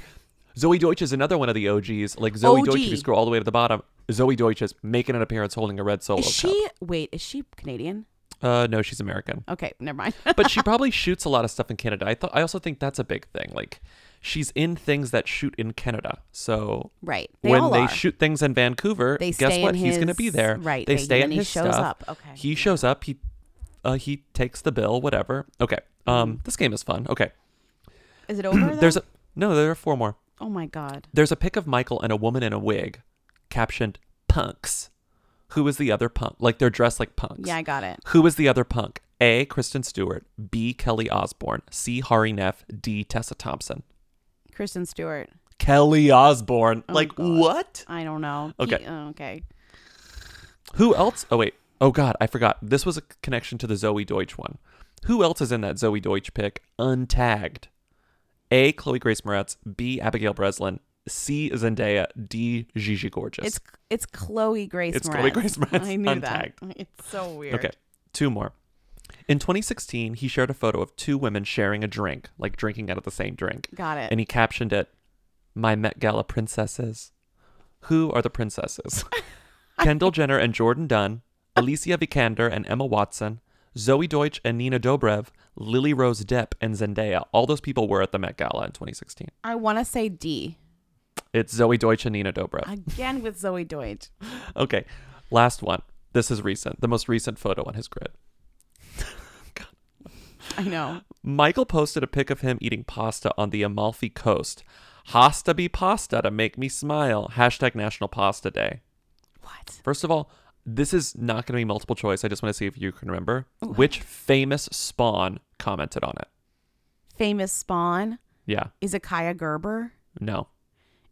Zoey Deutch is another one of the OGs. Like Zoey Deutch, if you scroll all the way to the bottom, Zoey Deutch is making an appearance holding a red solo Is she? Wait, is she Canadian? Uh, no, she's American. Okay, never mind. but she probably shoots a lot of stuff in Canada. I thought I also think that's a big thing. Like she's in things that shoot in Canada. So Right. They when they are. shoot things in Vancouver, They guess what? He's going to be there. right, They they- stay and in he his shows stuff. up. Okay. He shows up. He uh, he takes the bill. Whatever. Okay. Um, this game is fun. Okay. Is it over? There's a no. There are four more. Oh my god. There's a pic of Michael and a woman in a wig, captioned "punks." Who is the other punk? Like they're dressed like punks. Yeah, I got it. Who is the other punk? A. Kristen Stewart. B. Kelly Osbourne. C. Hari Neff. D. Tessa Thompson. Kristen Stewart. Kelly Osbourne. Oh, like God. what? I don't know. Okay. He- oh, okay. Who else? Oh wait. Oh God, I forgot. This was a connection to the Zoey Deutch one. Who else is in that Zoey Deutch pick? Untagged. A. Chloe Grace Moretz. B. Abigail Breslin. C. Zendaya. D. Gigi Gorgeous. It's it's Chloe Grace. It's Moretz. Chloe Grace Moretz, I knew untagged. that. It's so weird. Okay, two more. In 2016, he shared a photo of two women sharing a drink, like drinking out of the same drink. Got it. And he captioned it, "My Met Gala princesses." Who are the princesses? Kendall Jenner and Jourdan Dunn, Alicia Vikander and Emma Watson, Zoey Deutch and Nina Dobrev, Lily Rose Depp and Zendaya. All those people were at the Met Gala in 2016. I want to say D It's Zoey Deutch and Nina Dobrev. again with Zoey Deutch. Okay, last one. This is recent. The most recent photo on his grid. I know. Michael posted a pic of him eating pasta on the Amalfi Coast. Has to be pasta to make me smile. Hashtag National Pasta Day. What? First of all, this is not going to be multiple choice. I just want to see if you can remember. Which famous spawn commented on it? Famous Spawn. Yeah. Is it Kaia Gerber? No.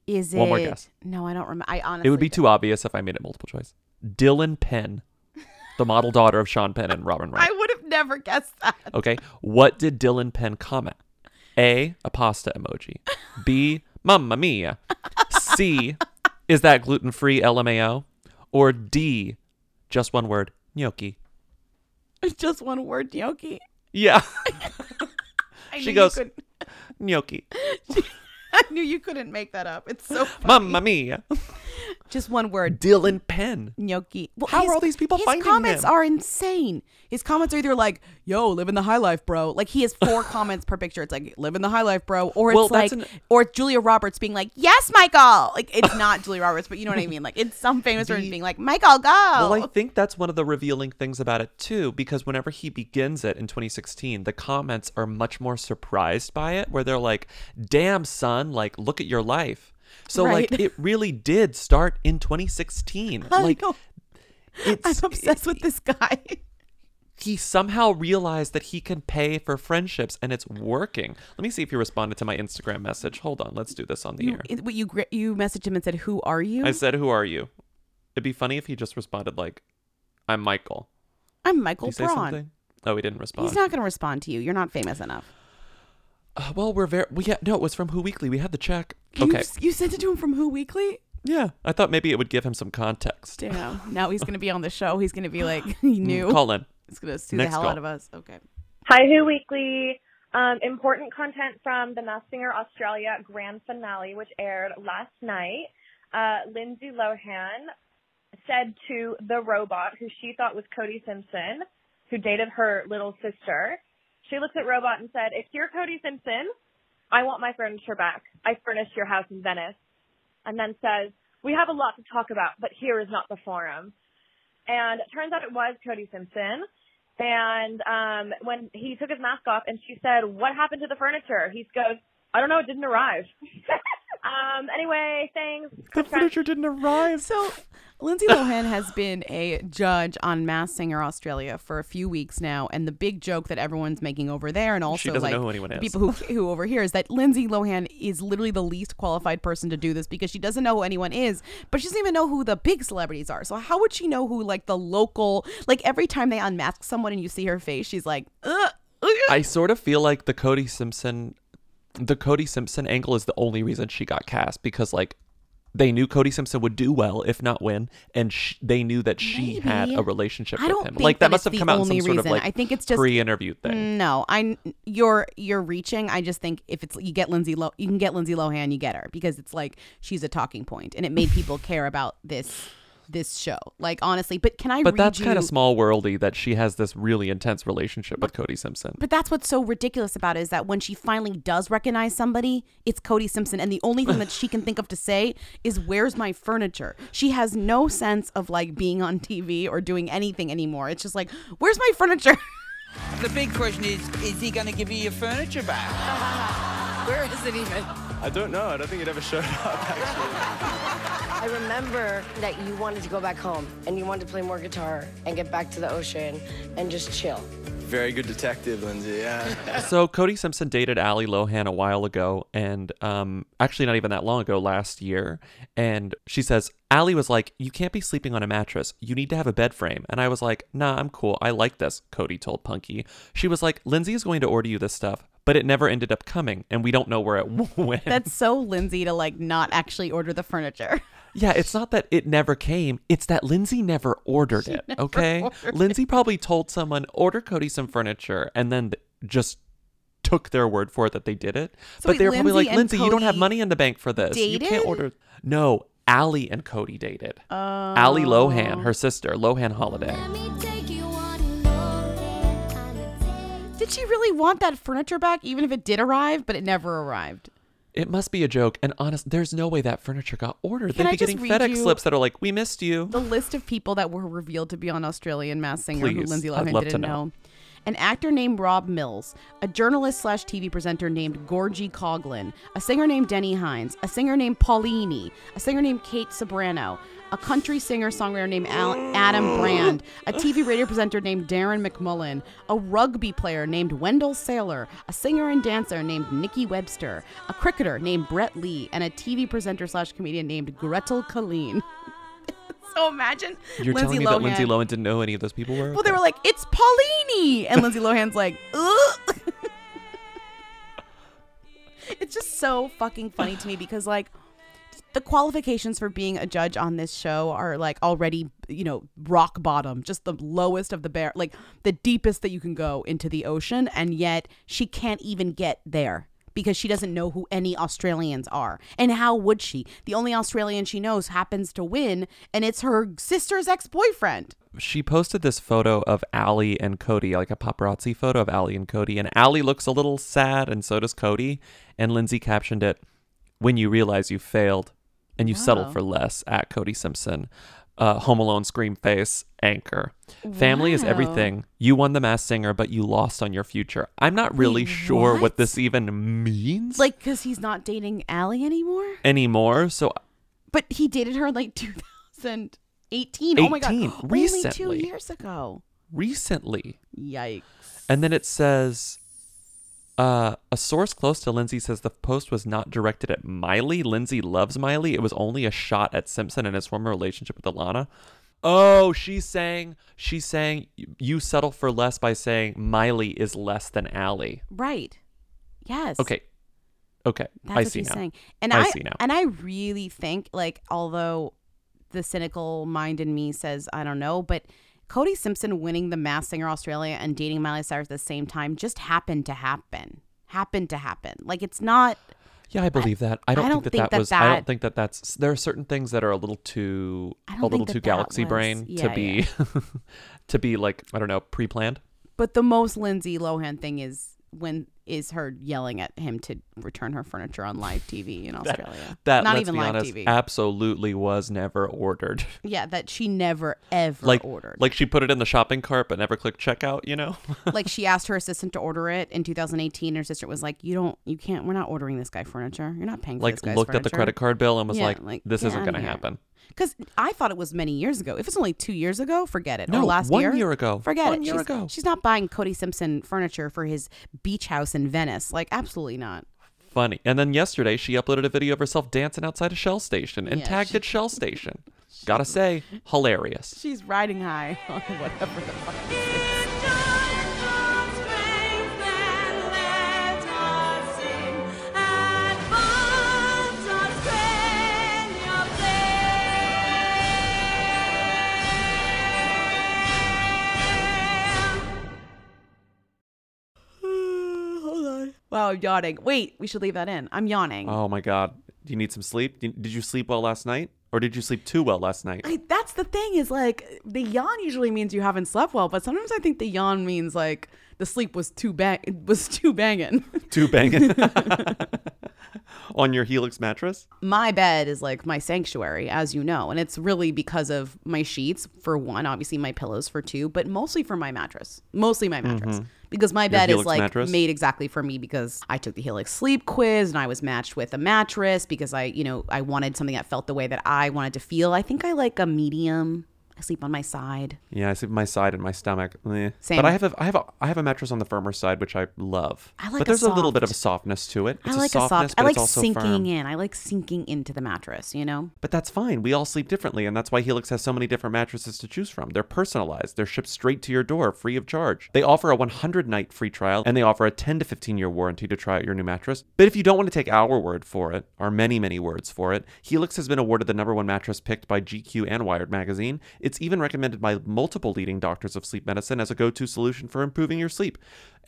Is it? One more guess. No, I don't remember. I honestly. It would be too obvious if I made it multiple choice. Dylan Penn, the model daughter of Sean Penn and Robin Wright. I would have never guessed that. Okay. What did Dylan Penn comment? A, a pasta emoji. B, mamma mia. C, is that gluten free LMAO? Or D, just one word, gnocchi. It's just one word, gnocchi. Yeah. She goes, gnocchi. I knew you couldn't make that up. It's so funny. Mamma mia. Just one word. Dylan Penn. Gnocchi. Well, How his- are all these people finding him? his comments are insane. His comments are either like, "Yo, living the high life, bro." Like he has four comments per picture. It's like, "Living the high life, bro," or it's Well, like, an- or it's Julia Roberts being like, "Yes, Michael." Like it's not Julia Roberts, but you know what I mean. Like it's some famous person being like, "Michael, go." Well, I think that's one of the revealing things about it too, because whenever he begins it in 2016, the comments are much more surprised by it, where they're like, "Damn, son, like look at your life." So like it really did start in 2016. I like know. it's I'm obsessed with this guy. he somehow realized that he can pay for friendships and it's working. Let me see if he responded to my Instagram message. Hold on, let's do this on the You, air. it- what, you you messaged him and said, "Who are you?" I said, "Who are you?" It'd be funny if he just responded like, "I'm Michael." I'm Michael Braun. something? Oh, he didn't respond. He's not going to respond to you. You're not famous enough. Uh, well, we're very. We yeah, no, it was from Who Weekly. We had the check. You, Okay. you sent it to him from Who Weekly? Yeah, I thought maybe it would give him some context. Damn. now he's going to be on the show. He's going to be like, he knew. Mm, Call in. He's going to sue Next the hell call. out of us. Okay. Hi, Who Weekly. Um, important content from the Masked Singer Australia grand finale, which aired last night. Uh, Lindsay Lohan said to the robot, who she thought was Cody Simpson, who dated her little sister, she looked at Robot and said, if you're Cody Simpson, I want my furniture back. I furnished your house in Venice. And then says, we have a lot to talk about, but here is not the forum. And it turns out it was Cody Simpson. And um, when he took his mask off and she said, what happened to the furniture? He goes, I don't know, it didn't arrive. um, anyway, thanks. The furniture didn't arrive. So, Lindsay Lohan has been a judge on Mass Singer Australia for a few weeks now, and the big joke that everyone's making over there, and also like know who anyone people who who over here is that Lindsay Lohan is literally the least qualified person to do this because she doesn't know who anyone is, but she doesn't even know who the big celebrities are. So how would she know who like the local? Like every time they unmask someone and you see her face, she's like, ugh. ugh." I sort of feel like the Cody Simpson, the Cody Simpson angle is the only reason she got cast because like they knew Cody Simpson would do well if not win, and sh- they knew that she had a relationship I with him. Like that, that must have come out in some only sort of reason. like I think it's just- pre-interview thing. No, I you're you're reaching. I just think if it's you get Lindsay Lo, you can get Lindsay Lohan, you get her because it's like she's a talking point, and it made people care about this this show. Like honestly, but can I? But read that's you, kind of small worldy that she has this really intense relationship with Cody Simpson. But that's what's so ridiculous about it is that when she finally does recognize somebody, it's Cody Simpson, and the only thing that she can think of to say is "Where's my furniture?" She has no sense of like being on TV or doing anything anymore. It's just like, "Where's my furniture?" The big question is, is he going to give you your furniture back? Where is it even? I don't know. I don't think it ever showed up, actually. I remember that you wanted to go back home and you wanted to play more guitar and get back to the ocean and just chill. Very good detective, Lindsay, yeah. so Cody Simpson dated Ali Lohan a while ago, and um, actually not even that long ago, last year. And she says Ali was like, "You can't be sleeping on a mattress. You need to have a bed frame." And I was like, "Nah, I'm cool. I like this." Cody told Punky. She was like, "Lindsay is going to order you this stuff." But it never ended up coming, and we don't know where it went. That's so Lindsay to like not actually order the furniture. Yeah, it's not that it never came. It's that Lindsay never ordered it. never Okay, ordered Lindsay probably told someone order Cody some furniture, and then th- just took their word for it that they did it. So but wait, they were probably like, and Lindsay, you don't have money in the bank for this. You can't order. No, Allie and Cody dated. Allie oh. Lohan, her sister, Lohan Holiday. Did she really want that furniture back, even if it did arrive, but it never arrived? It must be a joke. And honest, there's no way that furniture got ordered. Can They'd I be just getting read FedEx you slips that are like, "We missed you." The list of people that were revealed to be on Australian Mass Singer who Please, Lindsay I'd Lohan love to didn't know. know. An actor named Rob Mills, a journalist slash TV presenter named Gorgie Coughlin, a singer named Denni Hines, a singer named Paulini, a singer named Kate Ceberano, a country singer songwriter named Al- Adam mm. Brand, a TV radio presenter named Darren McMullen, a rugby player named Wendell Sailor, a singer and dancer named Nikki Webster, a cricketer named Brett Lee, and a TV presenter slash comedian named Gretel Killeen. so imagine You're Lindsay telling me Lohan. that Lindsay Lohan didn't know who any of those people were? Well, they were like, "It's Paulini," and Lindsay Lohan's like, "Ugh." it's just so fucking funny to me because like the qualifications for being a judge on this show are like already you know rock bottom just the lowest of the bear like the deepest that you can go into the ocean and yet she can't even get there because she doesn't know who any Australians are. And how would she? The only Australian she knows happens to win, and it's her sister's ex boyfriend. She posted this photo of Allie and Cody, like a paparazzi photo of Allie and Cody, and Allie looks a little sad, and so does Cody. And Lindsay captioned it, "When you realize you failed, and you settle for less." At Cody Simpson, uh, Home Alone scream face anchor. Family is everything. You won the Masked Singer, but you lost on your future. I'm not really Wait, sure what? what? this even means Like, because he's not dating Allie anymore? anymore. So But he dated her in like 2018. Oh my God. 18, Only two years ago. recently, Yikes. And then it says, uh, a source close to Lindsay says the post was not directed at Miley. Lindsay loves Miley. It was only a shot at Simpson and his former relationship with Alana. Oh, she's saying she's saying you settle for less by saying Miley is less than Allie. Right. Yes. Okay. Okay. That's I what see she's now. saying. And I I, see now. And I really think, like, although the cynical mind in me says, I don't know, but Cody Simpson winning the Mass Singer Australia and dating Miley Cyrus at the same time just happened to happen. Happened to happen. Like, it's not. Yeah, I believe that. I don't, I think don't that think that that was. I don't think that that's. There are certain things that are a little too, I a little think too that that galaxy was- brain yeah, to be, to be like I don't know, pre-planned. But the most Lindsay Lohan thing is when is her yelling at him to return her furniture on live TV in Australia. That not let's even be live honest, TV. absolutely was never ordered. yeah, that she never ever like ordered. like she put it in the shopping cart but never clicked checkout. You know. like she asked her assistant to order it in 2018. Her sister was like, "You don't, you can't. We're not ordering this guy furniture. You're not paying for like this guy's looked at the credit card bill and was Yeah, like, "This isn't to here. happen." Because I thought it was many years ago. If it's only two years ago, forget it. No, or last one year, year ago. Forget One it. year she's, ago. She's not buying Cody Simpson furniture for his beach house in Venice. Like, absolutely not. Funny. And then yesterday she uploaded a video of herself dancing outside a Shell station and Yeah, tagged she- it Shell station. Gotta say, hilarious. She's riding high on whatever the fuck Wow, I'm yawning. Wait, we should leave that in. I'm yawning. Oh my god. Do you need some sleep? Did you sleep well last night? Or did you sleep too well last night? I, that's the thing is like the yawn usually means you haven't slept well, but sometimes I think the yawn means like the sleep was too bang was too banging. Too banging. On your Helix mattress? my bed is like my sanctuary, as you know, and it's really because of my sheets for one, obviously my pillows for two, but mostly for my mattress. Mostly my mattress. Mhm. Because my bed is like mattress? made exactly for me because I took the Helix sleep quiz and I was matched with a mattress because I, you know, I wanted something that felt the way that I wanted to feel. I think I like a medium. I sleep on my side. Yeah, I sleep on my side and my stomach. Eh. Same. But I have a I have a I have a mattress on the firmer side, which I love. I like but a there's a, little bit of a softness to it. It's I like a softness, a soft. I like sinking firm. in. I like sinking into the mattress. You know. But that's fine. We all sleep differently, and that's why Helix has so many different mattresses to choose from. They're personalized. They're shipped straight to your door, free of charge. They offer a 100 night free trial, and they offer a 10 to 15 year warranty to try out your new mattress. But if you don't want to take our word for it, our many, many words for it, Helix has been awarded the number one mattress picked by GQ and Wired magazine. It's even recommended by multiple leading doctors of sleep medicine as a go to solution for improving your sleep.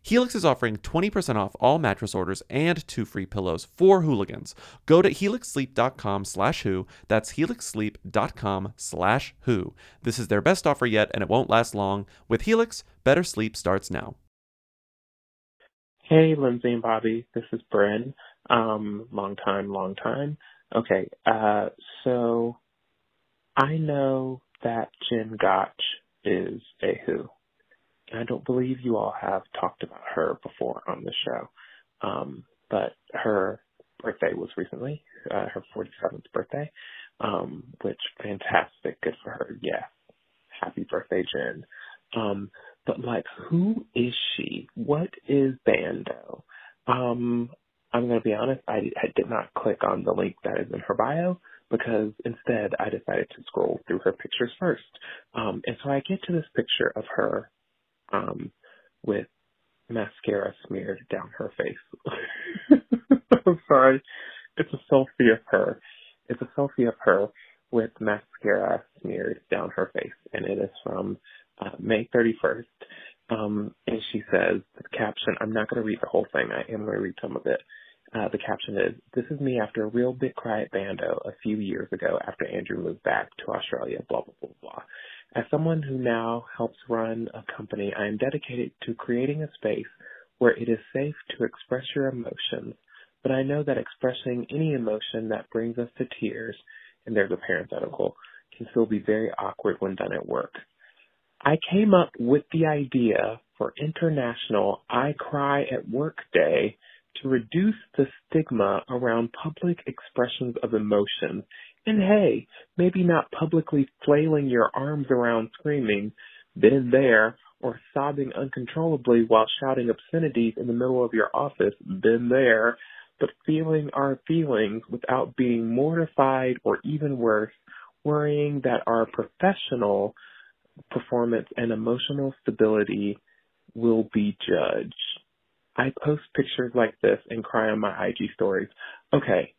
Helix is offering 20% off all mattress orders and two free pillows for hooligans. Go to helixsleep.com slash who. That's helixsleep.com slash who. This is their best offer yet, and it won't last long. With Helix, better sleep starts now. Hey, Lindsay and Bobby. This is Bryn. Um, long time, long time. Okay, uh, so I know that Jen Gotch is a who. And I don't believe you all have talked about her before on the show. Um, but her birthday was recently, uh, her 47th birthday, um, which fantastic. Good for her. Yeah. Happy birthday, Jen. Um, but like, who is she? What is Bando? Um, I'm to be honest, I, I did not click on the link that is in her bio because instead I decided to scroll through her pictures first. Um, and so I get to this picture of her, um, with mascara smeared down her face. I'm sorry. It's a selfie of her. It's a selfie of her with mascara smeared down her face. And it is from uh, May 31st. Um, and she says, the caption, I'm not going to read the whole thing. I am going to read some of it. Uh, the caption is, This is me after a real big cry at Bando a few years ago after Andrew moved back to Australia, blah, blah, blah, blah. As someone who now helps run a company, I am dedicated to creating a space where it is safe to express your emotions, but I know that expressing any emotion that brings us to tears, and there's a parenthetical, can still be very awkward when done at work. I came up with the idea for International I Cry at Work Day to reduce the stigma around public expressions of emotion. And hey, maybe not publicly flailing your arms around screaming, been there, or sobbing uncontrollably while shouting obscenities in the middle of your office, been there, but feeling our feelings without being mortified or even worse, worrying that our professional performance and emotional stability will be judged. I post pictures like this and cry on my IG stories. Okay,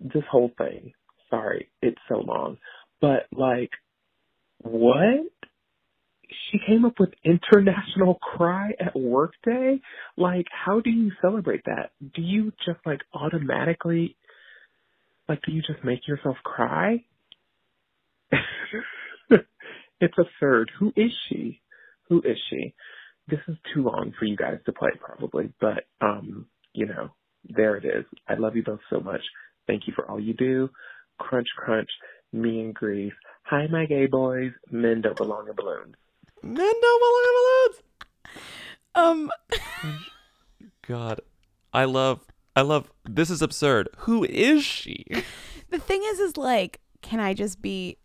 this whole thing, sorry, it's so long, but like, what? She came up with International Cry at Work Day? Like, how do you celebrate that? Do you just like automatically, like, do you just make yourself cry? it's absurd. Who is she? Who is she? This is too long for you guys to play probably, but um, you know, there it is. I love you both so much. Thank you for all you do. Crunch crunch, me and Grief. Hi my gay boys. Men don't belong in balloons. Men don't belong in balloons. Um God, I love, I love. This is absurd. Who is she? the thing is is like, can I just be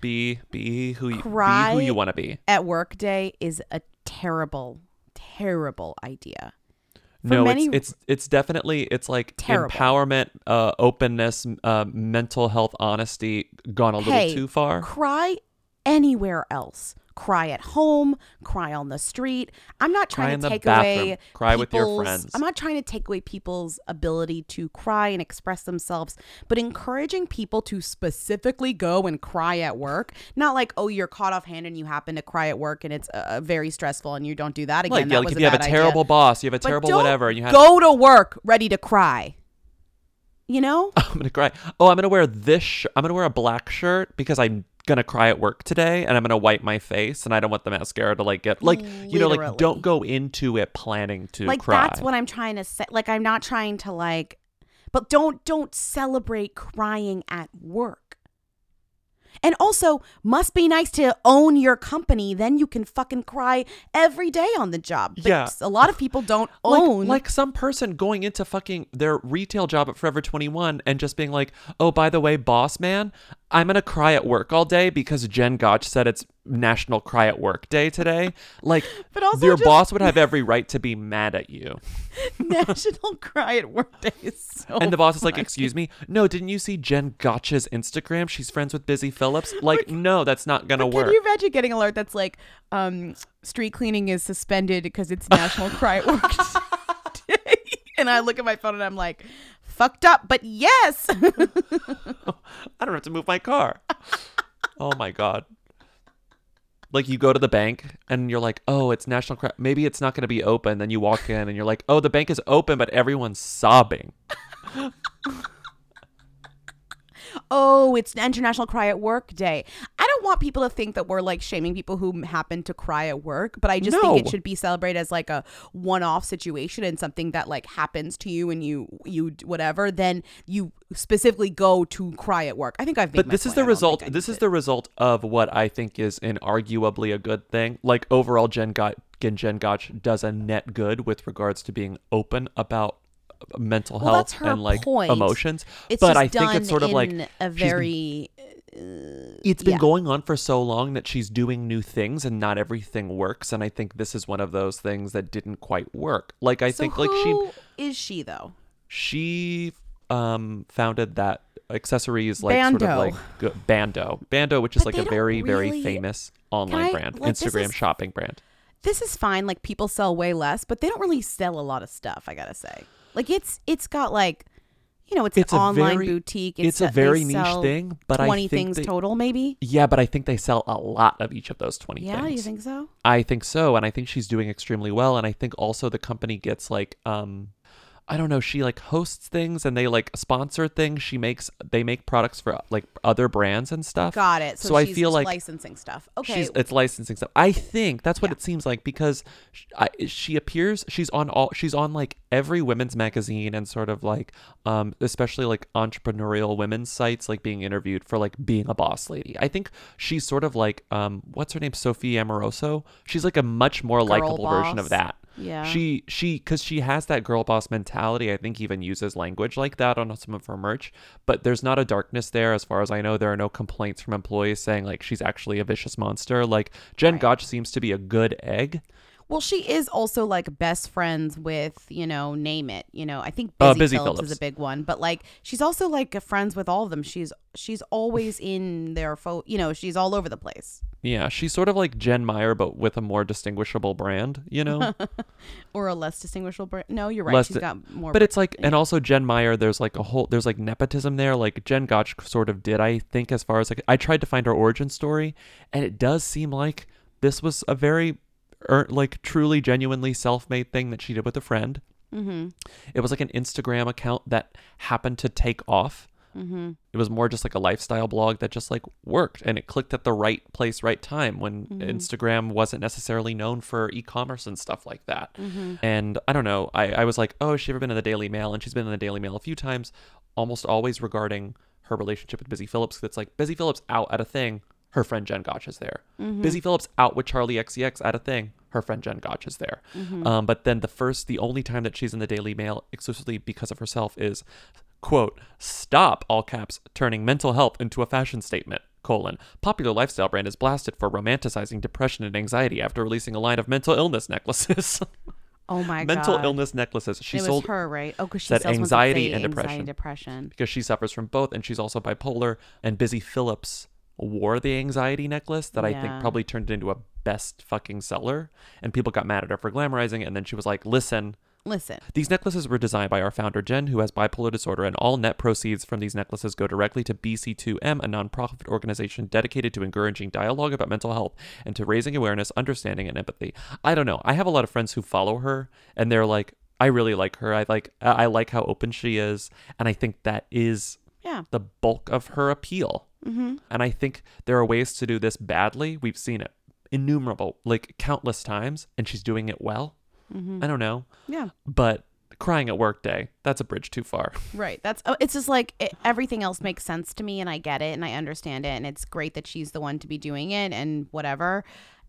Be, be who you, cry be who you want to be. at work day is a terrible, terrible idea. For no, many- it's it's it's definitely it's like Terrible. empowerment, uh, openness, uh, mental health, honesty gone a little hey, too far. Cry anywhere else. Cry at home, cry on the street. I'm not Cry trying in to take bathroom. away Cry with your friends. I'm not trying to take away people's ability to cry and express themselves, but encouraging people to specifically go and cry at work. Not like, oh, you're caught off hand and you happen to cry at work and it's uh, very stressful and you don't do that again. Like, that yeah, like if you have a bad idea. terrible boss, you have a But terrible whatever, and you have go to work ready to cry. You know? I'm gonna cry. Oh, I'm gonna wear this. Sh- I'm gonna wear a black shirt because I'm gonna cry at work today, and I'm gonna wipe my face, and I don't want the mascara to like get like mm, you know like don't go into it planning to like cry. that's what i'm trying to say like i'm not trying to like but don't don't celebrate crying at work and also must be nice to own your company then you can fucking cry every day on the job but Yeah. a lot of people don't like, own like some person going into fucking their retail job at Forever 21 and just being like, "Oh, by the way, boss man, I'm gonna cry at work all day because Jen Gotch said it's National Cry at Work Day today." Like, But also your just- boss would have every right to be mad at you. national cry at work day is so and the boss is like, funny. "Excuse me, no, didn't you see Jen Gotch's Instagram? She's friends with Busy Philipps. Like, no, that's not gonna But work." Can you imagine getting an alert that's like, um, street cleaning is suspended because it's National Cry at Work Day? and I look at my phone and I'm like, fucked up, but yes. I don't have to move my car. oh my god. Like you go to the bank and you're like, "Oh, it's National Cry. Maybe it's not going to be open." Then you walk in and you're like, "Oh, the bank is open, but everyone's sobbing." oh, it's International Cry at Work Day. Don't want people to think that we're like shaming people who happen to cry at work, but I just think it should be celebrated as like a one-off situation and something that like happens to you and you you whatever. Then you specifically go to cry at work. I think I've made But this is point. the result. This is to- the result of what I think is an arguably a good thing. Like overall, Jen Gotch, Jen Gotch does a net good with regards to being open about uh, mental Well, health and like point. emotions. It's but I think it's sort of like a very. It's been yeah. going on for so long that she's doing new things and not everything works and i think this is one of those things that didn't quite work like i So think like she is she though? she um founded that accessories like sort of like bando bando which is But like a very very famous online I- brand like, instagram is- shopping brand This is fine. Like people sell way less, but they don't really sell a lot of stuff. I gotta say, like it's it's got like, you know, it's, It's an online very- boutique. it's a they very niche thing, but I twenty think things they- total, maybe. yeah but i think they sell a lot of each of those 20 Yeah, things you think so? I think so, and I think she's doing extremely well. And I think also the company gets like, um, I don't know, she like hosts things and they like sponsor things. She makes they make products for like other brands and stuff. Got it. So, So, I feel like licensing stuff. Okay. It's licensing stuff. I think that's what it seems like because sh- I, she appears she's on all she's on like every women's magazine and sort of like um especially like entrepreneurial women's sites like being interviewed for like being a boss lady. I think she's sort of like um what's her name Sophia Amoruso. She's like a much more likable version of that. Yeah. She she cuz she has that girl boss mentality. I think even uses language like that on some of her merch, but there's not a darkness there as far as I know. There are no complaints from employees saying like she's actually a vicious monster. Like Jen Gotch seems to be a good egg. Well, she is also like best friends with, you know, name it. You know, I think Busy, Uh, Busy Philipps, Philipps. is a big one, but like she's also like friends with all of them. She's she's always in their fo. You know, she's all over the place. Yeah, she's sort of like Jen Meyer but with a more distinguishable brand, you know? or a less distinguishable brand. No, you're right. Less she's di- got more. But it's like, and also Jen Meyer, there's like a whole, there's like nepotism there. Like Jen Gotch sort of did, I think, as far as like, I tried to find her origin story, and it does seem like this was a very, er, like, truly, genuinely self made thing that she did with a friend. Mm-hmm. It was like an Instagram account that happened to take off. Mhm. It was more just like a lifestyle blog that just like worked and it clicked at the right place, right time when Mhm. Instagram wasn't necessarily known for e commerce and stuff like that. Mhm. And I don't know, I, I was like, oh, has she ever been in the Daily Mail? And she's been in the Daily Mail a few times, almost always regarding her relationship with Busy Philipps. That's like Busy Philipps out at a thing, her friend Jen Gotch is there. Mhm. Busy Philipps out with Charli XCX at a thing, her friend Jen Gotch is there. Mhm. Um, but then the first, the only time that she's in the Daily Mail exclusively because of herself is, quote, stop, all caps, turning mental health into a fashion statement, colon. Popular lifestyle brand is blasted for romanticizing depression and anxiety after releasing a line of mental illness necklaces. Oh my god. mental God. illness necklaces. She It was sold her, right? Oh, 'cause she said sells ones that anxiety and anxiety depression. and depression. because she suffers from both, and she's also bipolar. And Busy Philipps wore the anxiety necklace that I Yeah. think probably turned it into a best fucking seller, and people got mad at her for glamorizing. it, And then she was like, "Listen." Listen. These necklaces were designed by our founder Jen, who has bipolar disorder, and all net proceeds from these necklaces go directly to BC2M, a nonprofit organization dedicated to encouraging dialogue about mental health and to raising awareness, understanding, and empathy. I don't know. I have a lot of friends who follow her, and they're like, I really like her. I like I like how open she is, and I think that is Yeah. the bulk of her appeal. Mhm. And I think there are ways to do this badly. We've seen it innumerable, like countless times, and she's doing it well. Mhm. I don't know. Yeah. But crying at work day, that's a bridge too far. Right. That's oh, it's just like it, everything else makes sense to me and I get it and I understand it and it's great that she's the one to be doing it and whatever.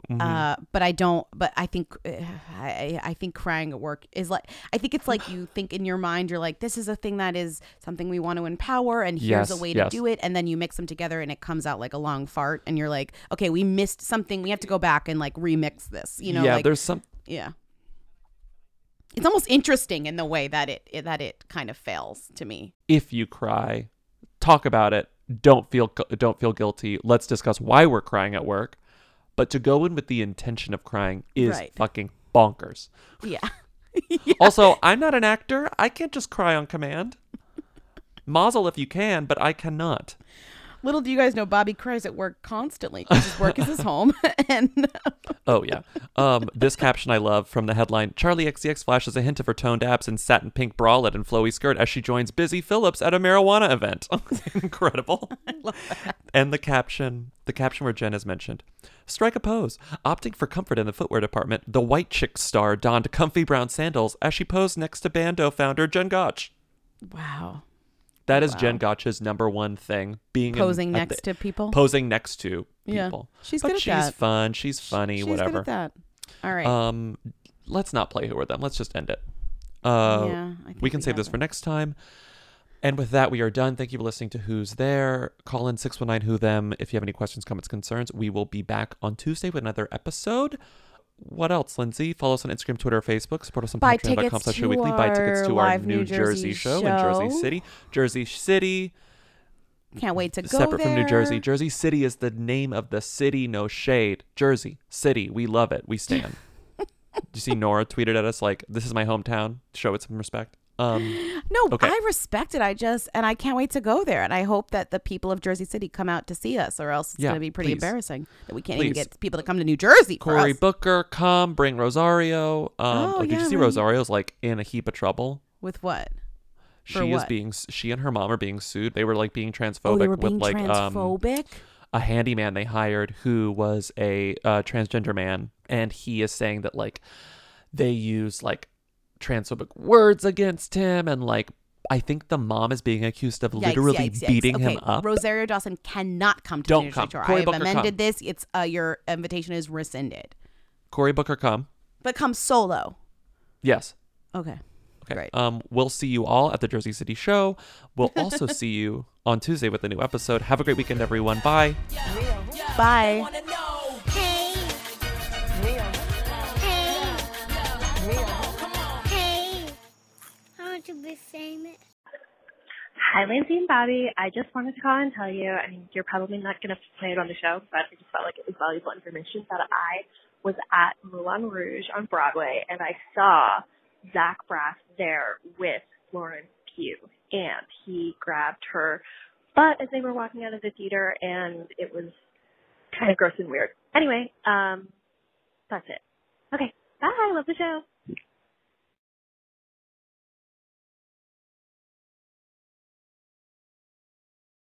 Mhm. Uh, but I don't. But I think I I think crying at work is like I think it's like you think in your mind you're like this is a thing that is something we want to empower and here's Yes, a way yes. to do it and then you mix them together and it comes out like a long fart and you're like okay we missed something we have to go back and like remix this you know yeah, like there's some. yeah it's almost interesting in the way that it that it kind of fails to me If you cry, talk about it. Don't feel don't feel guilty. Let's discuss why we're crying at work. But to go in with the intention of crying is Right. fucking bonkers. yeah Also, I'm not an actor. I can't just cry on command. Mazel if you can, but I cannot. Little do you guys know, Bobby cries at work constantly 'cause his work is his home, and Oh yeah. Um, this caption I love from the headline: Charli XCX flashes a hint of her toned abs in satin pink bralette and flowy skirt as she joins Busy Philipps at a marijuana event. Incredible. And the caption, the caption where Jen is mentioned: Strike a pose. Opting for comfort in the footwear department, the White Chick star donned comfy brown sandals as she posed next to Bando founder Jen Gotch. wow, That is Jen Gotch's number one thing: being in- Posing at next to people? Posing next to people. Yeah. She's but good at she's that. fun. She's funny. she's whatever. good at that. All right, Um, let's not play who are them. Let's just end it. Uh, Yeah, I think we can we save this have for next time. And with that, we are done. Thank you for listening to Who's There. Call in 619 Who Them if you have any questions, comments, concerns. We will be back on Tuesday with another episode. What else, Lindsay? Follow us on Instagram, Twitter, Facebook. Support us on patreon.com slash weekly. Buy tickets to our New New Jersey, Jersey show, in Jersey. City. Jersey City. can't wait to go Separate from New. Jersey. Jersey City is the name of the city, no shade. Jersey City. We love it. We stand. Did you see Nora tweeted at us like, "This is my hometown. Show it some respect." Um, No, Okay. I respect it. I just and I can't wait to go there, and I hope that the people of Jersey City come out to see us, or else it's Yeah, going to be pretty please. embarrassing that we can't even get people to come to New Jersey Cory. Booker, come bring Rosario. Um, Oh, oh, did yeah, you see man. Rosario's like in a heap of trouble? With what? She For is what? being she and her mom are being sued. They were like being transphobic Oh, being with like um a handyman they hired who was a uh, transgender man, and he is saying that like they use like transphobic words against him, and like I think the mom is being accused of Yikes, literally yikes, yikes. beating okay, him up. Rosario Dawson cannot come to Don't Teenage come. Tour. Cory I have Booker, amended come. this. It's uh, your invitation is rescinded, Cory Booker, come. but come solo. Yes. Okay. Okay. Great. Um, we'll see you all at the Jersey City show. We'll also see you on Tuesday with a new episode. Have a great weekend, everyone. Bye. Bye. Hi, Lindsay and Bobby. I just wanted to call and tell you, I mean, you're probably not going to play it on the show, but I just felt like it was valuable information that I was at Moulin Rouge on Broadway and I saw Zach Braff there with Florence Pugh and he grabbed her butt as they were walking out of the theater and it was kind of gross and weird. Anyway, um, that's it. Okay. Bye. Love the show.